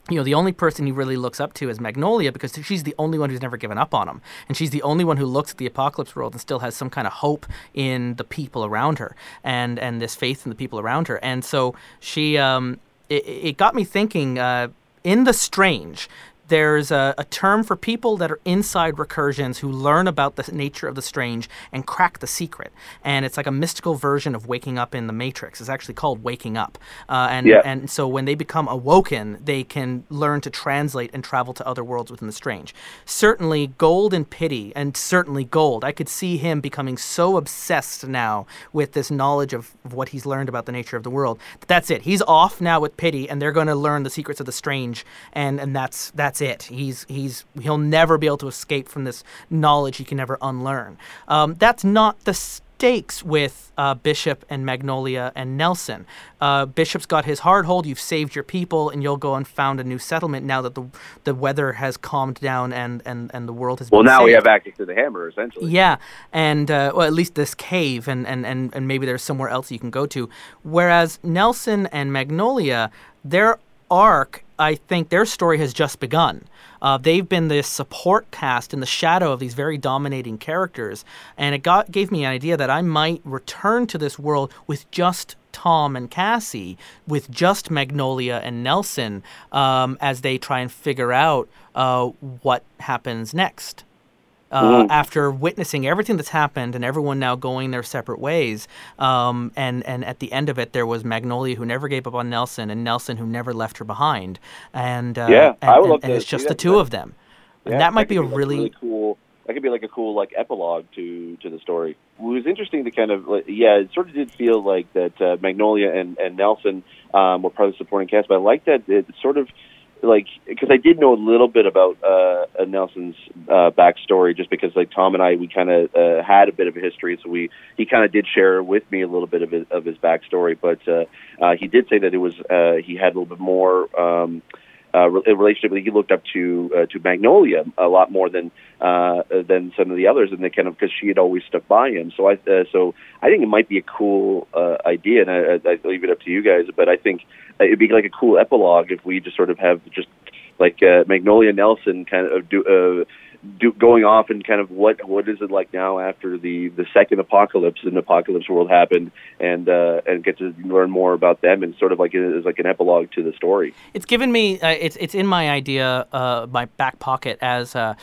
you know, the only person he really looks up to is Magnolia because she's the only one who's never given up on him. And she's the only one who looks at the apocalypse world and still has some kind of hope in the people around her and, and this faith in the people around her. And so she, um, it, it got me thinking uh, in The Strange, there's a, a term for people that are inside recursions who learn about the nature of the strange and crack the secret. And it's like a mystical version of waking up in the Matrix. It's actually called waking up. Uh, and, Yeah. and so when they become awoken, they can learn to translate and travel to other worlds within the strange. Certainly, Gold and Pity, and certainly Gold, I could see him becoming so obsessed now with this knowledge of, of what he's learned about the nature of the world. that That's it. He's off now with Pity, and they're going to learn the secrets of the strange, and, and that's that's it. He's he's he'll never be able to escape from this knowledge he can never unlearn. Um, that's not the stakes with uh, Bishop and Magnolia and Nelson. Uh, Bishop's got his hard hold. You've saved your people, and you'll go and found a new settlement now that the the weather has calmed down and and, and the world has. Well, now we have access to the hammer, essentially. Yeah, and uh, well, at least this cave, and, and, and, and maybe there's somewhere else you can go to. Whereas Nelson and Magnolia, their arc, I think their story has just begun. Uh, they've been this support cast in the shadow of these very dominating characters, and it got gave me an idea that I might return to this world with just Tom and Cassie, with just Magnolia and Nelson, um, as they try and figure out uh, what happens next uh, Mhm. after witnessing everything that's happened and everyone now going their separate ways. Um, and, and at the end of it, there was Magnolia who never gave up on Nelson and Nelson who never left her behind. And, uh, Yeah, and, I would and- love and to it's just that. the two of them. Yeah, and that might be a could like, really, cool. That could be like a cool like epilogue to to the story. It was interesting to kind of like, yeah, it sort of did feel like that uh, Magnolia and and Nelson um, were part of the supporting cast, but I like that it sort of like because I did know a little bit about uh, uh, Nelson's uh, backstory, just because like Tom and I we kind of uh, had a bit of a history, so we he kind of did share with me a little bit of his, of his backstory, but uh, uh, he did say that it was uh, he had a little bit more. Um, a relationship that he looked up to uh, to Magnolia a lot more than uh, than some of the others, and they kind of because she had always stuck by him. So I uh, so I think it might be a cool uh, idea, and I, I leave it up to you guys. But I think it'd be like a cool epilogue if we just sort of have just like uh, Magnolia Nelson kind of do. Uh, do, going off and kind of what what is it like now after the the second apocalypse and apocalypse world happened and uh and get to learn more about them and sort of like it is like an epilogue to the story it's given me, uh, it's, it's in my idea, uh, my back pocket as uh,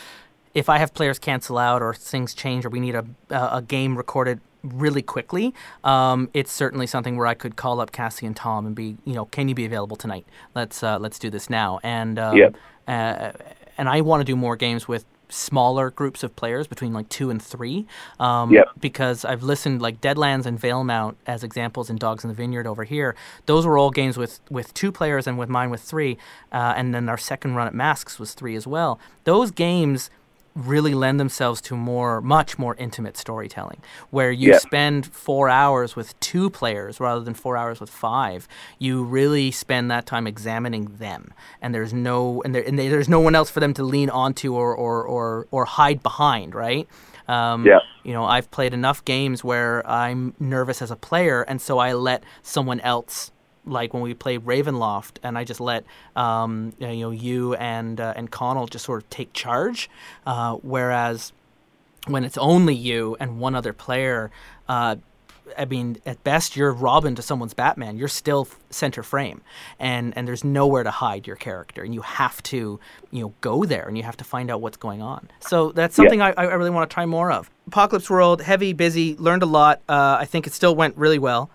if I have players cancel out or things change or we need a, a a game recorded really quickly, um, it's certainly something where I could call up Cassie and Tom and be, you know, can you be available tonight? Let's uh, let's do this now. And um, Yep. uh, and I want to do more games with smaller groups of players between like two and three um, Yep. because I've listened like Deadlands and Veilmount as examples in Dogs in the Vineyard over here. Those were all games with with two players and with mine with three, uh, and then our second run at Masks was three as well. Those games really lend themselves to more much more intimate storytelling where you Yeah. spend 4 hours with two players rather than 4 hours with 5 you really spend that time examining them and there's no and, there, and there's no one else for them to lean onto or or or, or hide behind right um, Yeah. you know i've played enough games where i'm nervous as a player and so i let someone else like when we played Ravenloft, and I just let um, you know you and uh, and Connell just sort of take charge, uh, whereas when it's only you and one other player, uh, I mean, at best you're Robin to someone's Batman. You're still center frame, and and there's nowhere to hide your character, and you have to you know go there, and you have to find out what's going on. So that's Yeah. something I, I really want to try more of. Apocalypse World, heavy, busy, learned a lot. Uh, I think it still went really well.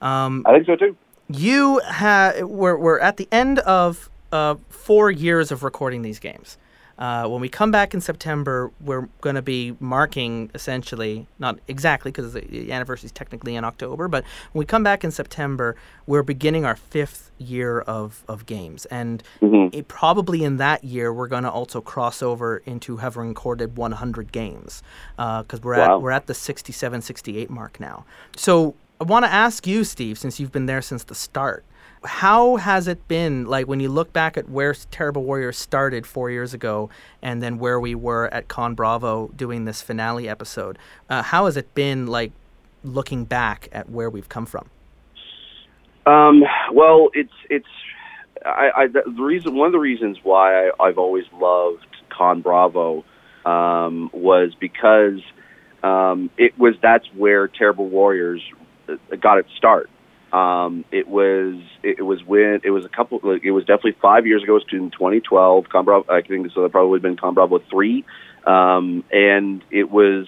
Um, I think so too. You have we're, we're at the end of uh, four years of recording these games. Uh, when we come back in September, we're going to be marking essentially, not exactly because the anniversary is technically in October, but when we come back in September, we're beginning our fifth year of, of games. And Mhm. it, probably in that year, we're going to also cross over into having recorded 100 games because we're, Wow. at, we're at the 67, 68 mark now. So I want to ask you, Steve, since you've been there since the start. How has it been like when you look back at where Terrible Warriors started four years ago and then where we were at Con Bravo doing this finale episode? Uh, how has it been like looking back at where we've come from? Um, well, it's it's I, I the reason one of the reasons why I, I've always loved Con Bravo um, was because um, it was that's where Terrible Warriors got its start. Um, it was it, was when it was a couple like, it was definitely five years ago. It was in 2012. Con I think probably would have been Con Bravo three, um, and it was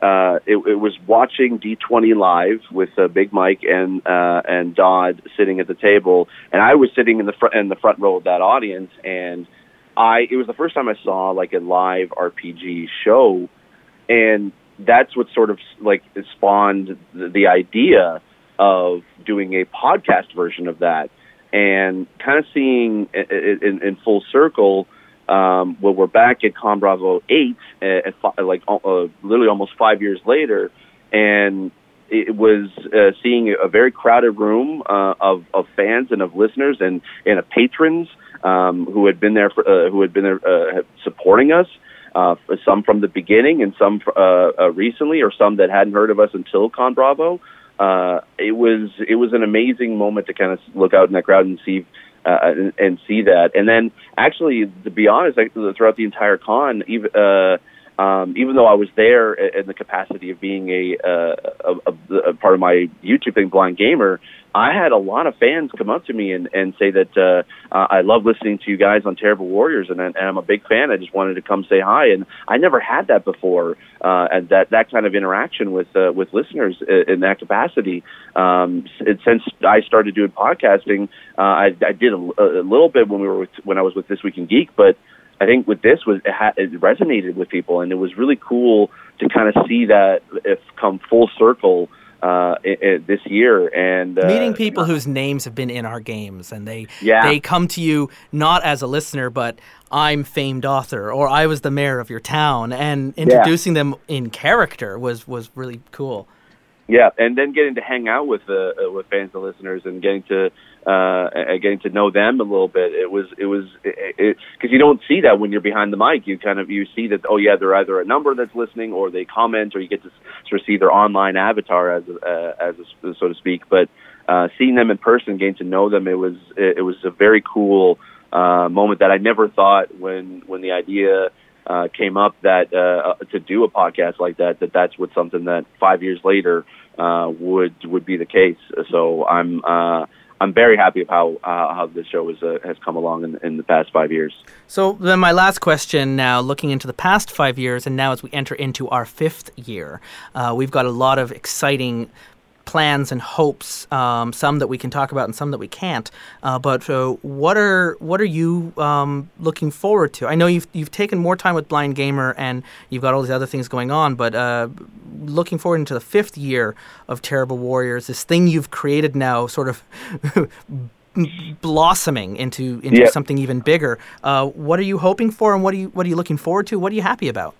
uh, it, it was watching D20 live with uh, Big Mike and uh, and Dodd sitting at the table, and I was sitting in the front in the front row of that audience, and I it was the first time I saw like a live RPG show, and that's what sort of like spawned the, idea of doing a podcast version of that, and kind of seeing i- i- in, in full circle um, well, we're back at Con Bravo eight, uh, at like uh, literally almost five years later, and it was uh, seeing a very crowded room uh, of of fans and of listeners and and of patrons um, who had been there for, uh, who had been there uh, supporting us. Uh, some from the beginning and some uh, uh, recently, or some that hadn't heard of us until Con Bravo. Uh, it was it was an amazing moment to kind of look out in that crowd and see uh, and, and see that. And then, actually, to be honest, like, throughout the entire con, even uh, um, even though I was there in the capacity of being a, uh, a, a, a part of my YouTube thing, Blind Gamer, I had a lot of fans come up to me and, and say that uh, I love listening to you guys on Terrible Warriors, and, and I'm a big fan. I just wanted to come say hi, and I never had that before, uh, and that that kind of interaction with uh, with listeners in that capacity. Um, since I started doing podcasting, uh, I, I did a, a little bit when we were with, when I was with This Week in Geek, but I think with this was it, ha- it resonated with people, and it was really cool to kind of see that if come full circle uh, it, it, this year. And uh, meeting people whose names have been in our games, and they Yeah. they come to you not as a listener, but I'm famed author, or I was the mayor of your town, and introducing them in character was was really cool. Yeah, and then getting to hang out with uh, with fans and listeners, and getting to uh, and getting to know them a little bit. It was it was it, because you don't see that when you're behind the mic. You kind of you see that oh yeah, they're either a number that's listening, or they comment, or you get to sort of see their online avatar as uh, as a, so to speak. But uh, seeing them in person, getting to know them, it was it, it was a very cool uh, moment that I never thought when when the idea uh, came up that uh, to do a podcast like that, that that's what something that five years later uh, would would be the case. So I'm uh, I'm very happy of how uh, how this show uh, has come along in, in the past five years. So then, my last question now, looking into the past five years, and now as we enter into our fifth year, uh, we've got a lot of exciting plans and hopes. Um, some that we can talk about, and some that we can't. Uh, but uh, what are what are you um, looking forward to? I know you've you've taken more time with Blind Gamer, and you've got all these other things going on. But uh, looking forward into the fifth year of Terrible Warriors, this thing you've created now, sort of. blossoming into into Yeah. something even bigger. Uh, what are you hoping for, and what are you what are you looking forward to? What are you happy about?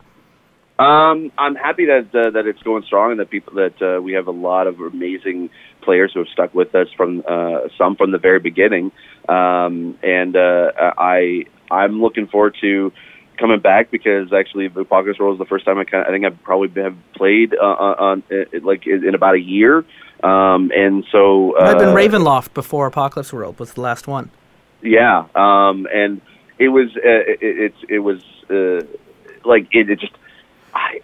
Um, I'm happy that uh, that it's going strong and that people that uh, we have a lot of amazing players who have stuck with us from uh, some from the very beginning. Um, and uh, I I'm looking forward to coming back because actually Apocalypse World is the first time I kind of, I think I've probably have played uh, on uh, like in about a year. Um, and so uh, I've been Ravenloft before Apocalypse World was the last one. yeah, um, and it was uh, it, it's it was uh, like it, it just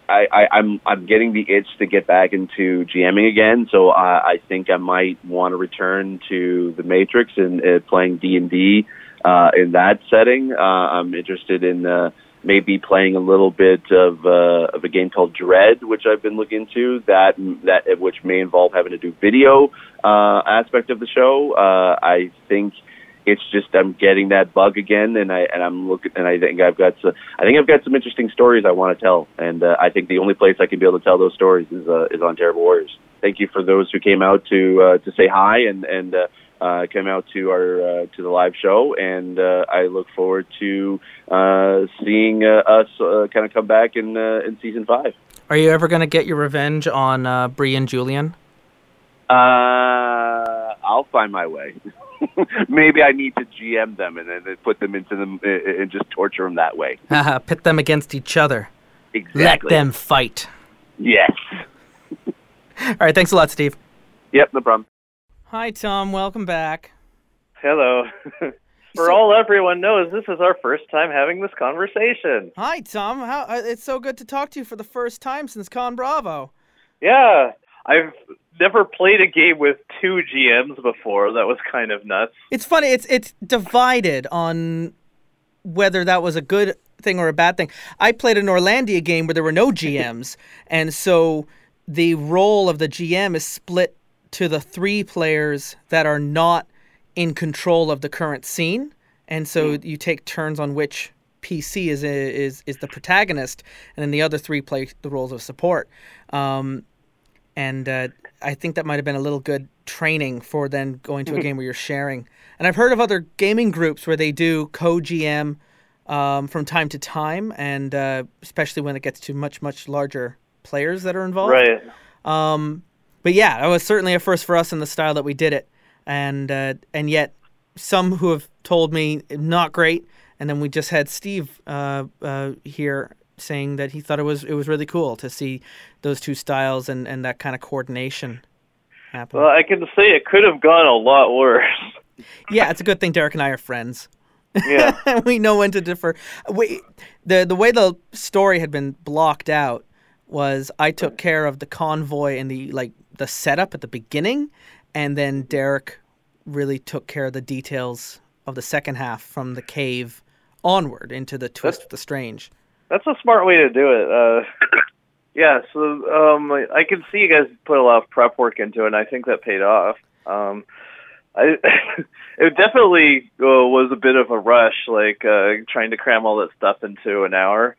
I, I I'm I'm getting the itch to get back into GMing again. So I, I think I might want to return to the Matrix and uh, playing D and D uh, in that setting. Uh, I'm interested in uh, maybe playing a little bit of uh, of a game called Dread, which I've been looking into. That that which may involve having to do video uh, aspect of the show. Uh, I think it's just I'm getting that bug again, and I and I'm looking, and I think I've got some, I think I've got some interesting stories I want to tell, and uh, I think the only place I can be able to tell those stories is uh, is on Terrible Warriors. Thank you for those who came out to uh, to say hi and and uh, uh, came out to our uh, to the live show, and uh, I look forward to uh, seeing uh, us uh, kind of come back in uh, in season five. Are you ever going to get your revenge on uh, Bree and Julian? Uh, I'll find my way. Maybe I need to GM them and then put them into them uh, and just torture them that way. Haha, Pit them against each other. Exactly. Let them fight. Yes. All right, thanks a lot, Steve. Yep, no problem. Hi, Tom. Welcome back. Hello. For all everyone knows, this is our first time having this conversation. Hi, Tom. How uh, it's so good to talk to you for the first time since Con Bravo. Yeah, I've never played a game with two GMs before. That was kind of nuts. It's funny. It's it's divided on whether that was a good thing or a bad thing. I played an Orlandia game where there were no GMs, and so the role of the GM is split to the three players that are not in control of the current scene, and so you take turns on which PC is is is the protagonist, and then the other three play the roles of support. Um, and uh, I think that might have been a little good training for then going to a game where you're sharing. And I've heard of other gaming groups where they do co-GM um, from time to time, and uh, especially when it gets to much much larger players that are involved. Right. Um, but yeah, it was certainly a first for us in the style that we did it, and uh, and yet some who have told me not great, and then we just had Steve uh, uh, here saying that he thought it was it was really cool to see those two styles and, and that kind of coordination happen. Well, I can say it could have gone a lot worse. yeah, it's a good thing Derek and I are friends. Yeah. we know when to differ. We, the the way the story had been blocked out was I took care of the convoy and the like the setup at the beginning, and then Derek really took care of the details of the second half from the cave onward into the twist of the strange. That's a smart way to do it. Uh, yeah, so um, I I can see you guys put a lot of prep work into it, and I think that paid off. Um, I, it definitely uh, was a bit of a rush, like uh, trying to cram all that stuff into an hour.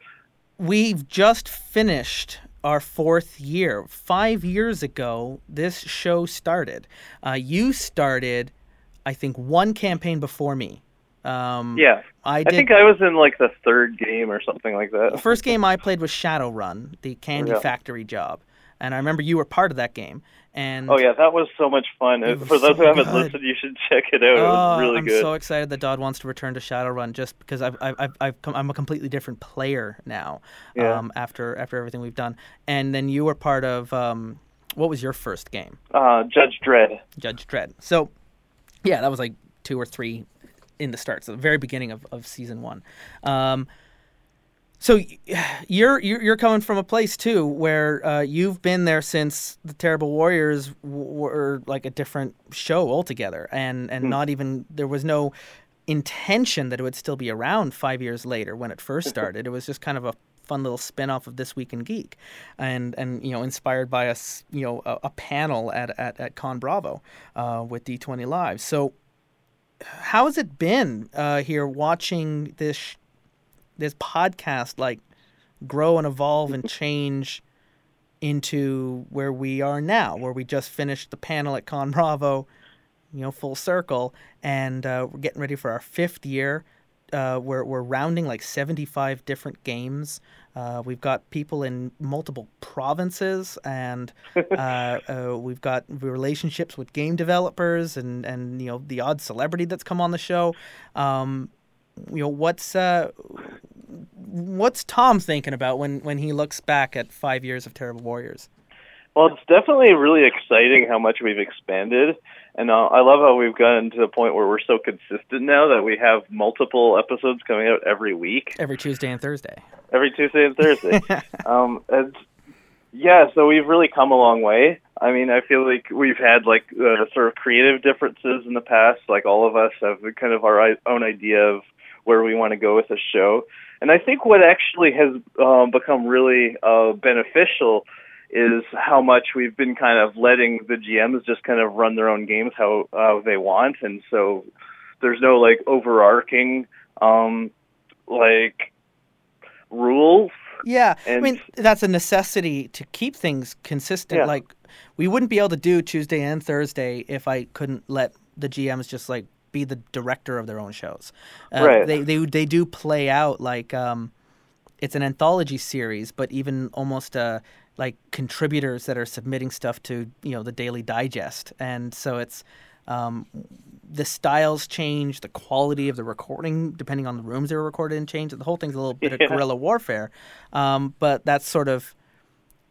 We've just finished our fourth year. Five years ago, this show started. Uh, you started, I think, one campaign before me. Um, Yeah, I I think I was in like the third game or something like that. the first game I played was Shadowrun, the Candy Yeah. Factory job, and I remember you were part of that game. And Oh yeah, that was so much fun. It For those so who haven't good. listened, you should check it out. It Oh, was really good. I'm good. so excited that Dodd wants to return to Shadowrun just because I've, I've, I've, I've come, I'm a completely different player now. Yeah. Um, after after everything we've done, and then you were part of um, what was your first game? Uh, Judge Dredd. Judge Dredd. So, yeah, that was like two or three in the start, so the very beginning of, of season one. Um, so you're, you're you're coming from a place too where uh, you've been there since the Terrible Warriors were like a different show altogether, and and Hmm. not even there was no intention that it would still be around five years later when it first started. it was just kind of a fun little spin-off of This Week in Geek, and and you know inspired by us you know a, a panel at, at at Con Bravo uh, with D20 Live. So how has it been uh, here watching this sh- this podcast like grow and evolve and change into where we are now, where we just finished the panel at Con Bravo, you know, full circle, and uh, we're getting ready for our fifth year. Uh, we're we're rounding like seventy five different games. Uh, we've got people in multiple provinces, and uh, uh, we've got relationships with game developers, and and you know the odd celebrity that's come on the show. Um, you know what's uh, what's Tom thinking about when when he looks back at five years of Terrible Warriors? Well, it's definitely really exciting how much we've expanded, and uh, I love how we've gotten to the point where we're so consistent now that we have multiple episodes coming out every week, Every Tuesday and Thursday. Every Tuesday and Thursday. um, and yeah, so we've really come a long way. I mean, I feel like we've had like uh, sort of creative differences in the past. Like all of us have kind of our own idea of where we want to go with the show. And I think what actually has um, become really uh, beneficial is how much we've been kind of letting the GMs just kind of run their own games how uh, they want, and so there's no like overarching um, like rules. Yeah, I mean that's a necessity to keep things consistent. Yeah. Like we wouldn't be able to do Tuesday and Thursday if I couldn't let the GMs just like be the director of their own shows. Uh, Right. They they they do play out like um, it's an anthology series, but even almost uh like contributors that are submitting stuff to you know the Daily Digest, and so it's. Um, the styles change, the quality of the recording, depending on the rooms they were recorded in, change. The whole thing's a little bit Yeah. of guerrilla warfare, um, but that's sort of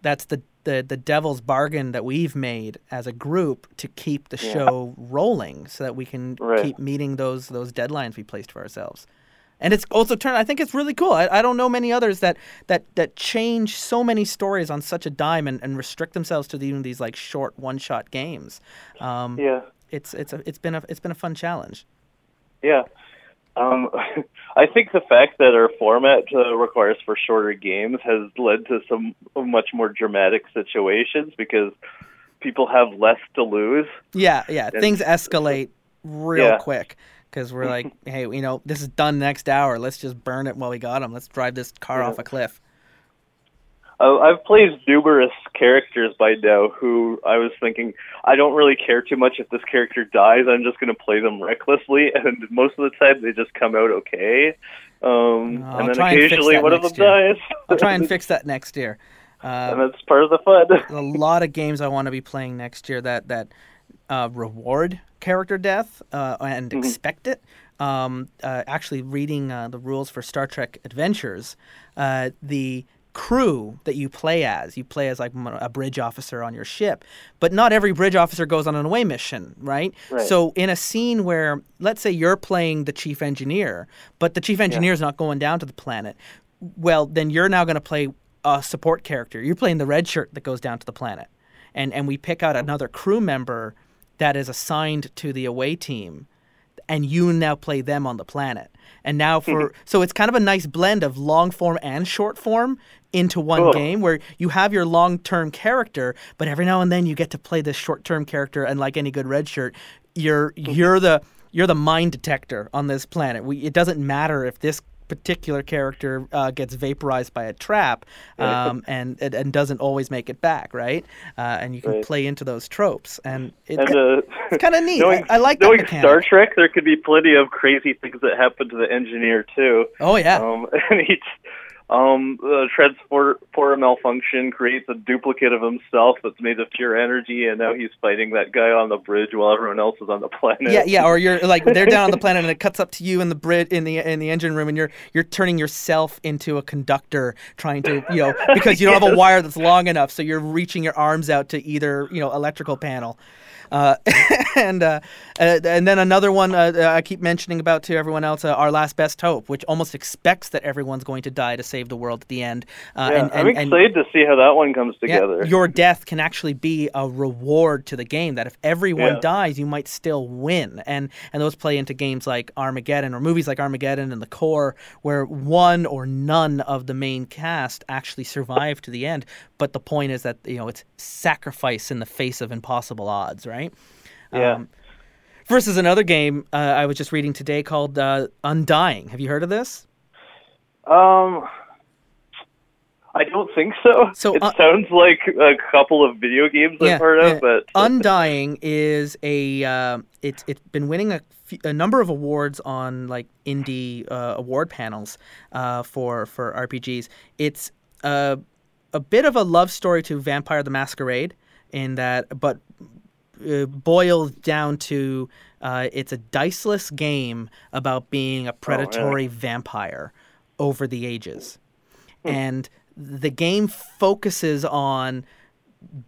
that's the, the the devil's bargain that we've made as a group to keep the Yeah. show rolling, so that we can Right. keep meeting those those deadlines we placed for ourselves. And it's also turned. I think it's really cool. I, I don't know many others that that that change so many stories on such a dime and, and restrict themselves to even these like short one shot games. Um, Yeah. It's it's a, it's been a it's been a fun challenge. Yeah. Um, I think the fact that our format uh, requires for shorter games has led to some much more dramatic situations because people have less to lose. Yeah, yeah. And- Things escalate real Yeah. quick because we're like, hey, you know, this is done next hour. Let's just burn it while we got them. Let's drive this car Yeah. off a cliff. Uh, I've played numerous characters by now who I was thinking I don't really care too much if this character dies. I'm just going to play them recklessly, and most of the time they just come out okay. Um, I'll and then try and occasionally that one of them year. dies. I'll try and fix that next year. Uh, and that's part of the fun. a lot of games I want to be playing next year that that uh, reward character death uh, and Mm-hmm. expect it. Um, uh, actually, reading uh, the rules for Star Trek Adventures, uh, the crew that you play as, you play as like a bridge officer on your ship, but not every bridge officer goes on an away mission, right? Right. So in a scene where, let's say, you're playing the chief engineer, but the chief engineer is not going down to the planet, well, then you're now going to play a support character. You're playing the red shirt that goes down to the planet, and and we pick out another crew member that is assigned to the away team, and you now play them on the planet. And now for mm-hmm. so it's kind of a nice blend of long form and short form into one Cool. game where you have your long term character, but every now and then you get to play this short term character, and like any good red shirt, you're mm-hmm. you're the you're the mind detector on this planet. We, it doesn't matter if this particular character uh, gets vaporized by a trap um, and, and and doesn't always make it back, right? Uh, and you can Right. play into those tropes, and it, and uh, it's kind of neat. knowing, I, I like that knowing. Star Trek. There could be plenty of crazy things that happen to the engineer too. Oh yeah. Um, and each um, the transporter malfunction creates a duplicate of himself that's made of pure energy, and now he's fighting that guy on the bridge while everyone else is on the planet. Yeah, yeah, or you're like they're down on the planet and it cuts up to you in the brit in the in the engine room and you're you're turning yourself into a conductor trying to, you know, because you don't have a wire that's long enough, so you're reaching your arms out to either, you know, electrical panel. Uh, and uh, uh, and then another one uh, I keep mentioning about to everyone else, uh, our last best hope, which almost expects that everyone's going to die to save the world at the end. Uh, Yeah, and, I'm and, and- excited to see how that one comes yeah, together. your death can actually be a reward to the game. That if everyone Yeah. dies, you might still win. And and those play into games like Armageddon or movies like Armageddon and The Core, where one or none of the main cast actually survive to the end. But the point is that you know it's sacrifice in the face of impossible odds, right? Yeah. Um, versus another game uh, I was just reading today called uh, Undying. Have you heard of this? Um, I don't think so. So, it uh, sounds like a couple of video games I've heard of, yeah. but Undying is a uh, it's it's been winning a, f- a number of awards on like indie uh, award panels uh, for for RPGs. It's uh, a bit of a love story to Vampire the Masquerade in that, but uh, boils down to uh, it's a diceless game about being a predatory vampire over the ages. And the game focuses on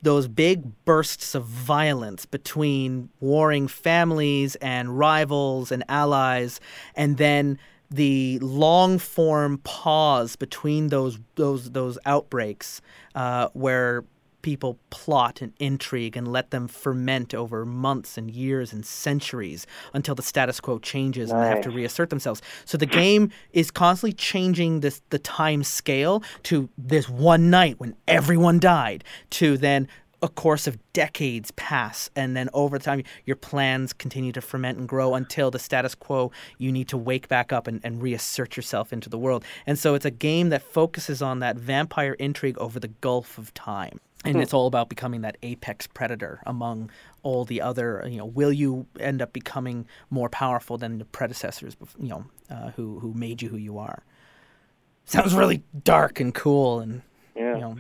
those big bursts of violence between warring families and rivals and allies, and then the long form pause between those those those outbreaks, uh, where people plot and intrigue and let them ferment over months and years and centuries until the status quo changes and they have to reassert themselves. So the game is constantly changing this the time scale to this one night when everyone died to then a course of decades pass. And then over time your plans continue to ferment and grow until the status quo you need to wake back up and, and reassert yourself into the world. And so it's a game that focuses on that vampire intrigue over the gulf of time and Hmm. it's all about becoming that apex predator among all the other you know will you end up becoming more powerful than the predecessors you know uh, who who made you who you are? Sounds really dark and cool and Yeah. you know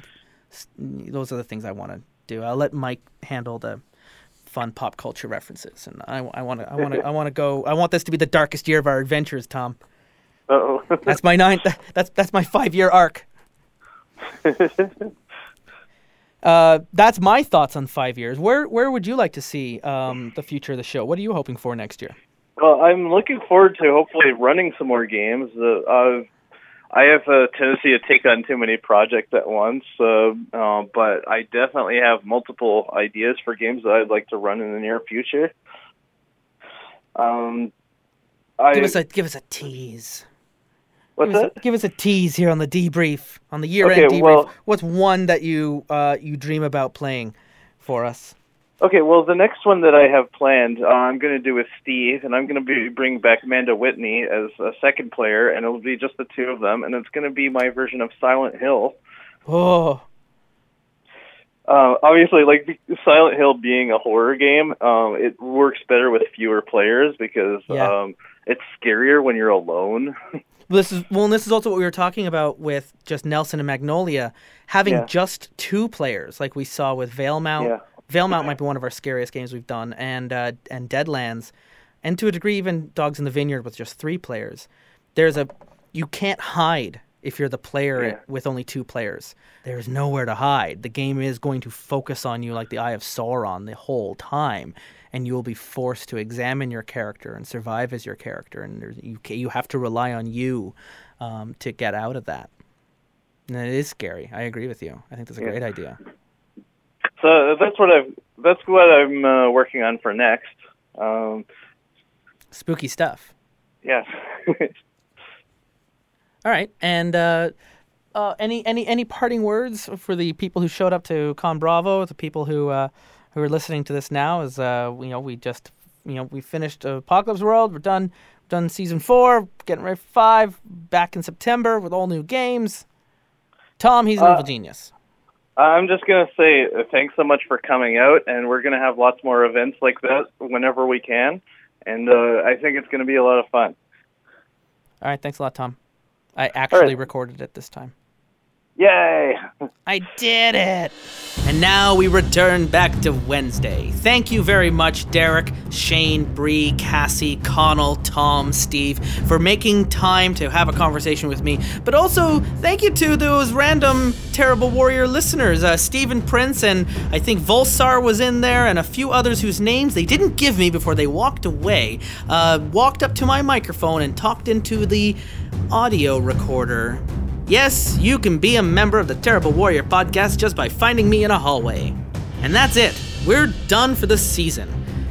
those are the things i want to do. I'll let mike handle the fun pop culture references and i want to i want to i want to go i want this to be the darkest year of our adventures tom. Uh oh, that's my ninth that's that's my five year arc uh, that's my thoughts on five years. Where where would you like to see um, the future of the show? What are you hoping for next year? Well, I'm looking forward to hopefully running some more games. Uh, uh, I have a tendency to take on too many projects at once, uh, uh, but I definitely have multiple ideas for games that I'd like to run in the near future. Um, I, give us a give us a tease. What's give us that? A, give us a tease here on the debrief on the year end Okay, debrief. well- What's one that you uh, you dream about playing for us? Okay, well, the next one that I have planned, uh, I'm going to do with Steve, and I'm going to be bring back Amanda Whitney as a second player, and it'll be just the two of them, and it's going to be my version of Silent Hill. Oh, Uh, obviously, like Silent Hill being a horror game, um, it works better with fewer players because Yeah. um, it's scarier when you're alone. This is well, and this is also what we were talking about with just Nelson and Magnolia having Yeah. just two players, like we saw with Veilmount. Yeah. Veilmount might be one of our scariest games we've done, and uh, and Deadlands, and to a degree even Dogs in the Vineyard with just three players. There's a you can't hide if you're the player Yeah. with only two players. There's nowhere to hide. The game is going to focus on you like the Eye of Sauron the whole time, and you will be forced to examine your character and survive as your character, and there's, you you have to rely on you um, to get out of that. And it is scary. I agree with you. I think that's a Yeah. great idea. So that's what I've that's what I'm uh, working on for next. Um, Spooky stuff. yeah. All right, and uh, uh, any any any parting words for the people who showed up to Con Bravo, the people who uh, who are listening to this now? Is uh, you know we just you know we finished Apocalypse World. We're done We're done season four, getting ready for five. Back in September with all new games. Tom, he's an Uh, evil genius. I'm just gonna say uh, thanks so much for coming out, and we're gonna have lots more events like that whenever we can, and uh, I think it's gonna be a lot of fun. All right, thanks a lot, Tom. I actually recorded it this time. Yay! I did it! And now we return back to Wednesday. Thank you very much, Derek, Shane, Bree, Cassie, Connell, Tom, Steve, for making time to have a conversation with me. But also, thank you to those random Terrible Warrior listeners. Uh, Stephen Prince and I think Volsar was in there, and a few others whose names they didn't give me before they walked away. Uh, walked up to my microphone and talked into the audio recorder. Yes, you can be a member of the Terrible Warrior podcast just by finding me in a hallway. And that's it. We're done for the season.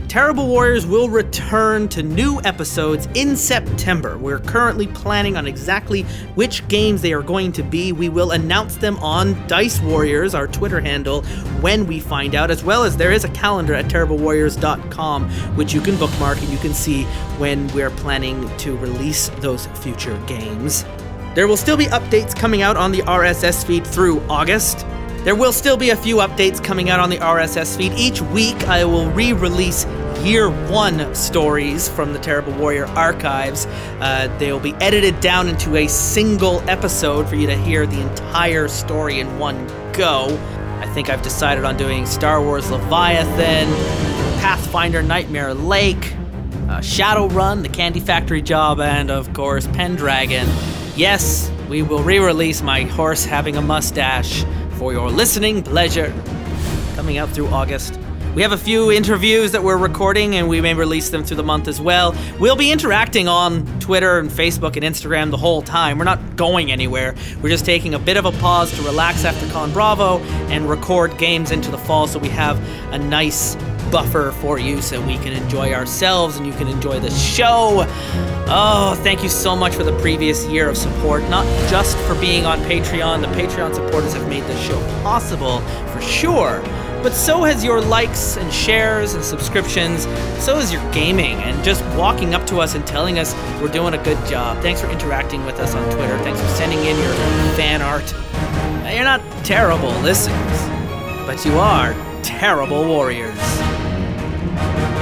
Terrible Warriors will return to new episodes in September. We're currently planning on exactly which games they are going to be. We will announce them on Dice Warriors, our Twitter handle, when we find out, as well as there is a calendar at terriblewarriors.com, which you can bookmark and you can see when we're planning to release those future games. There will still be updates coming out on the RSS feed through August. There will still be a few updates coming out on the RSS feed. Each week, I will re release year one stories from the Terrible Warrior archives. Uh, they will be edited down into a single episode for you to hear the entire story in one go. I think I've decided on doing Star Wars Leviathan, Pathfinder Nightmare Lake, uh, Shadowrun, The Candy Factory Job, and of course Pendragon. Yes, we will re release my horse having a mustache for your listening pleasure. Coming out through August. We have a few interviews that we're recording and we may release them through the month as well. We'll be interacting on Twitter and Facebook and Instagram the whole time. We're not going anywhere. We're just taking a bit of a pause to relax after Con Bravo and record games into the fall so we have a nice buffer for you so we can enjoy ourselves and you can enjoy the show. Oh, thank you so much for the previous year of support, not just for being on Patreon. The Patreon supporters have made this show possible for sure. But so has your likes and shares and subscriptions. So has your gaming and just walking up to us and telling us we're doing a good job. Thanks for interacting with us on Twitter. Thanks for sending in your fan art. You're not terrible listeners, but you are terrible warriors you.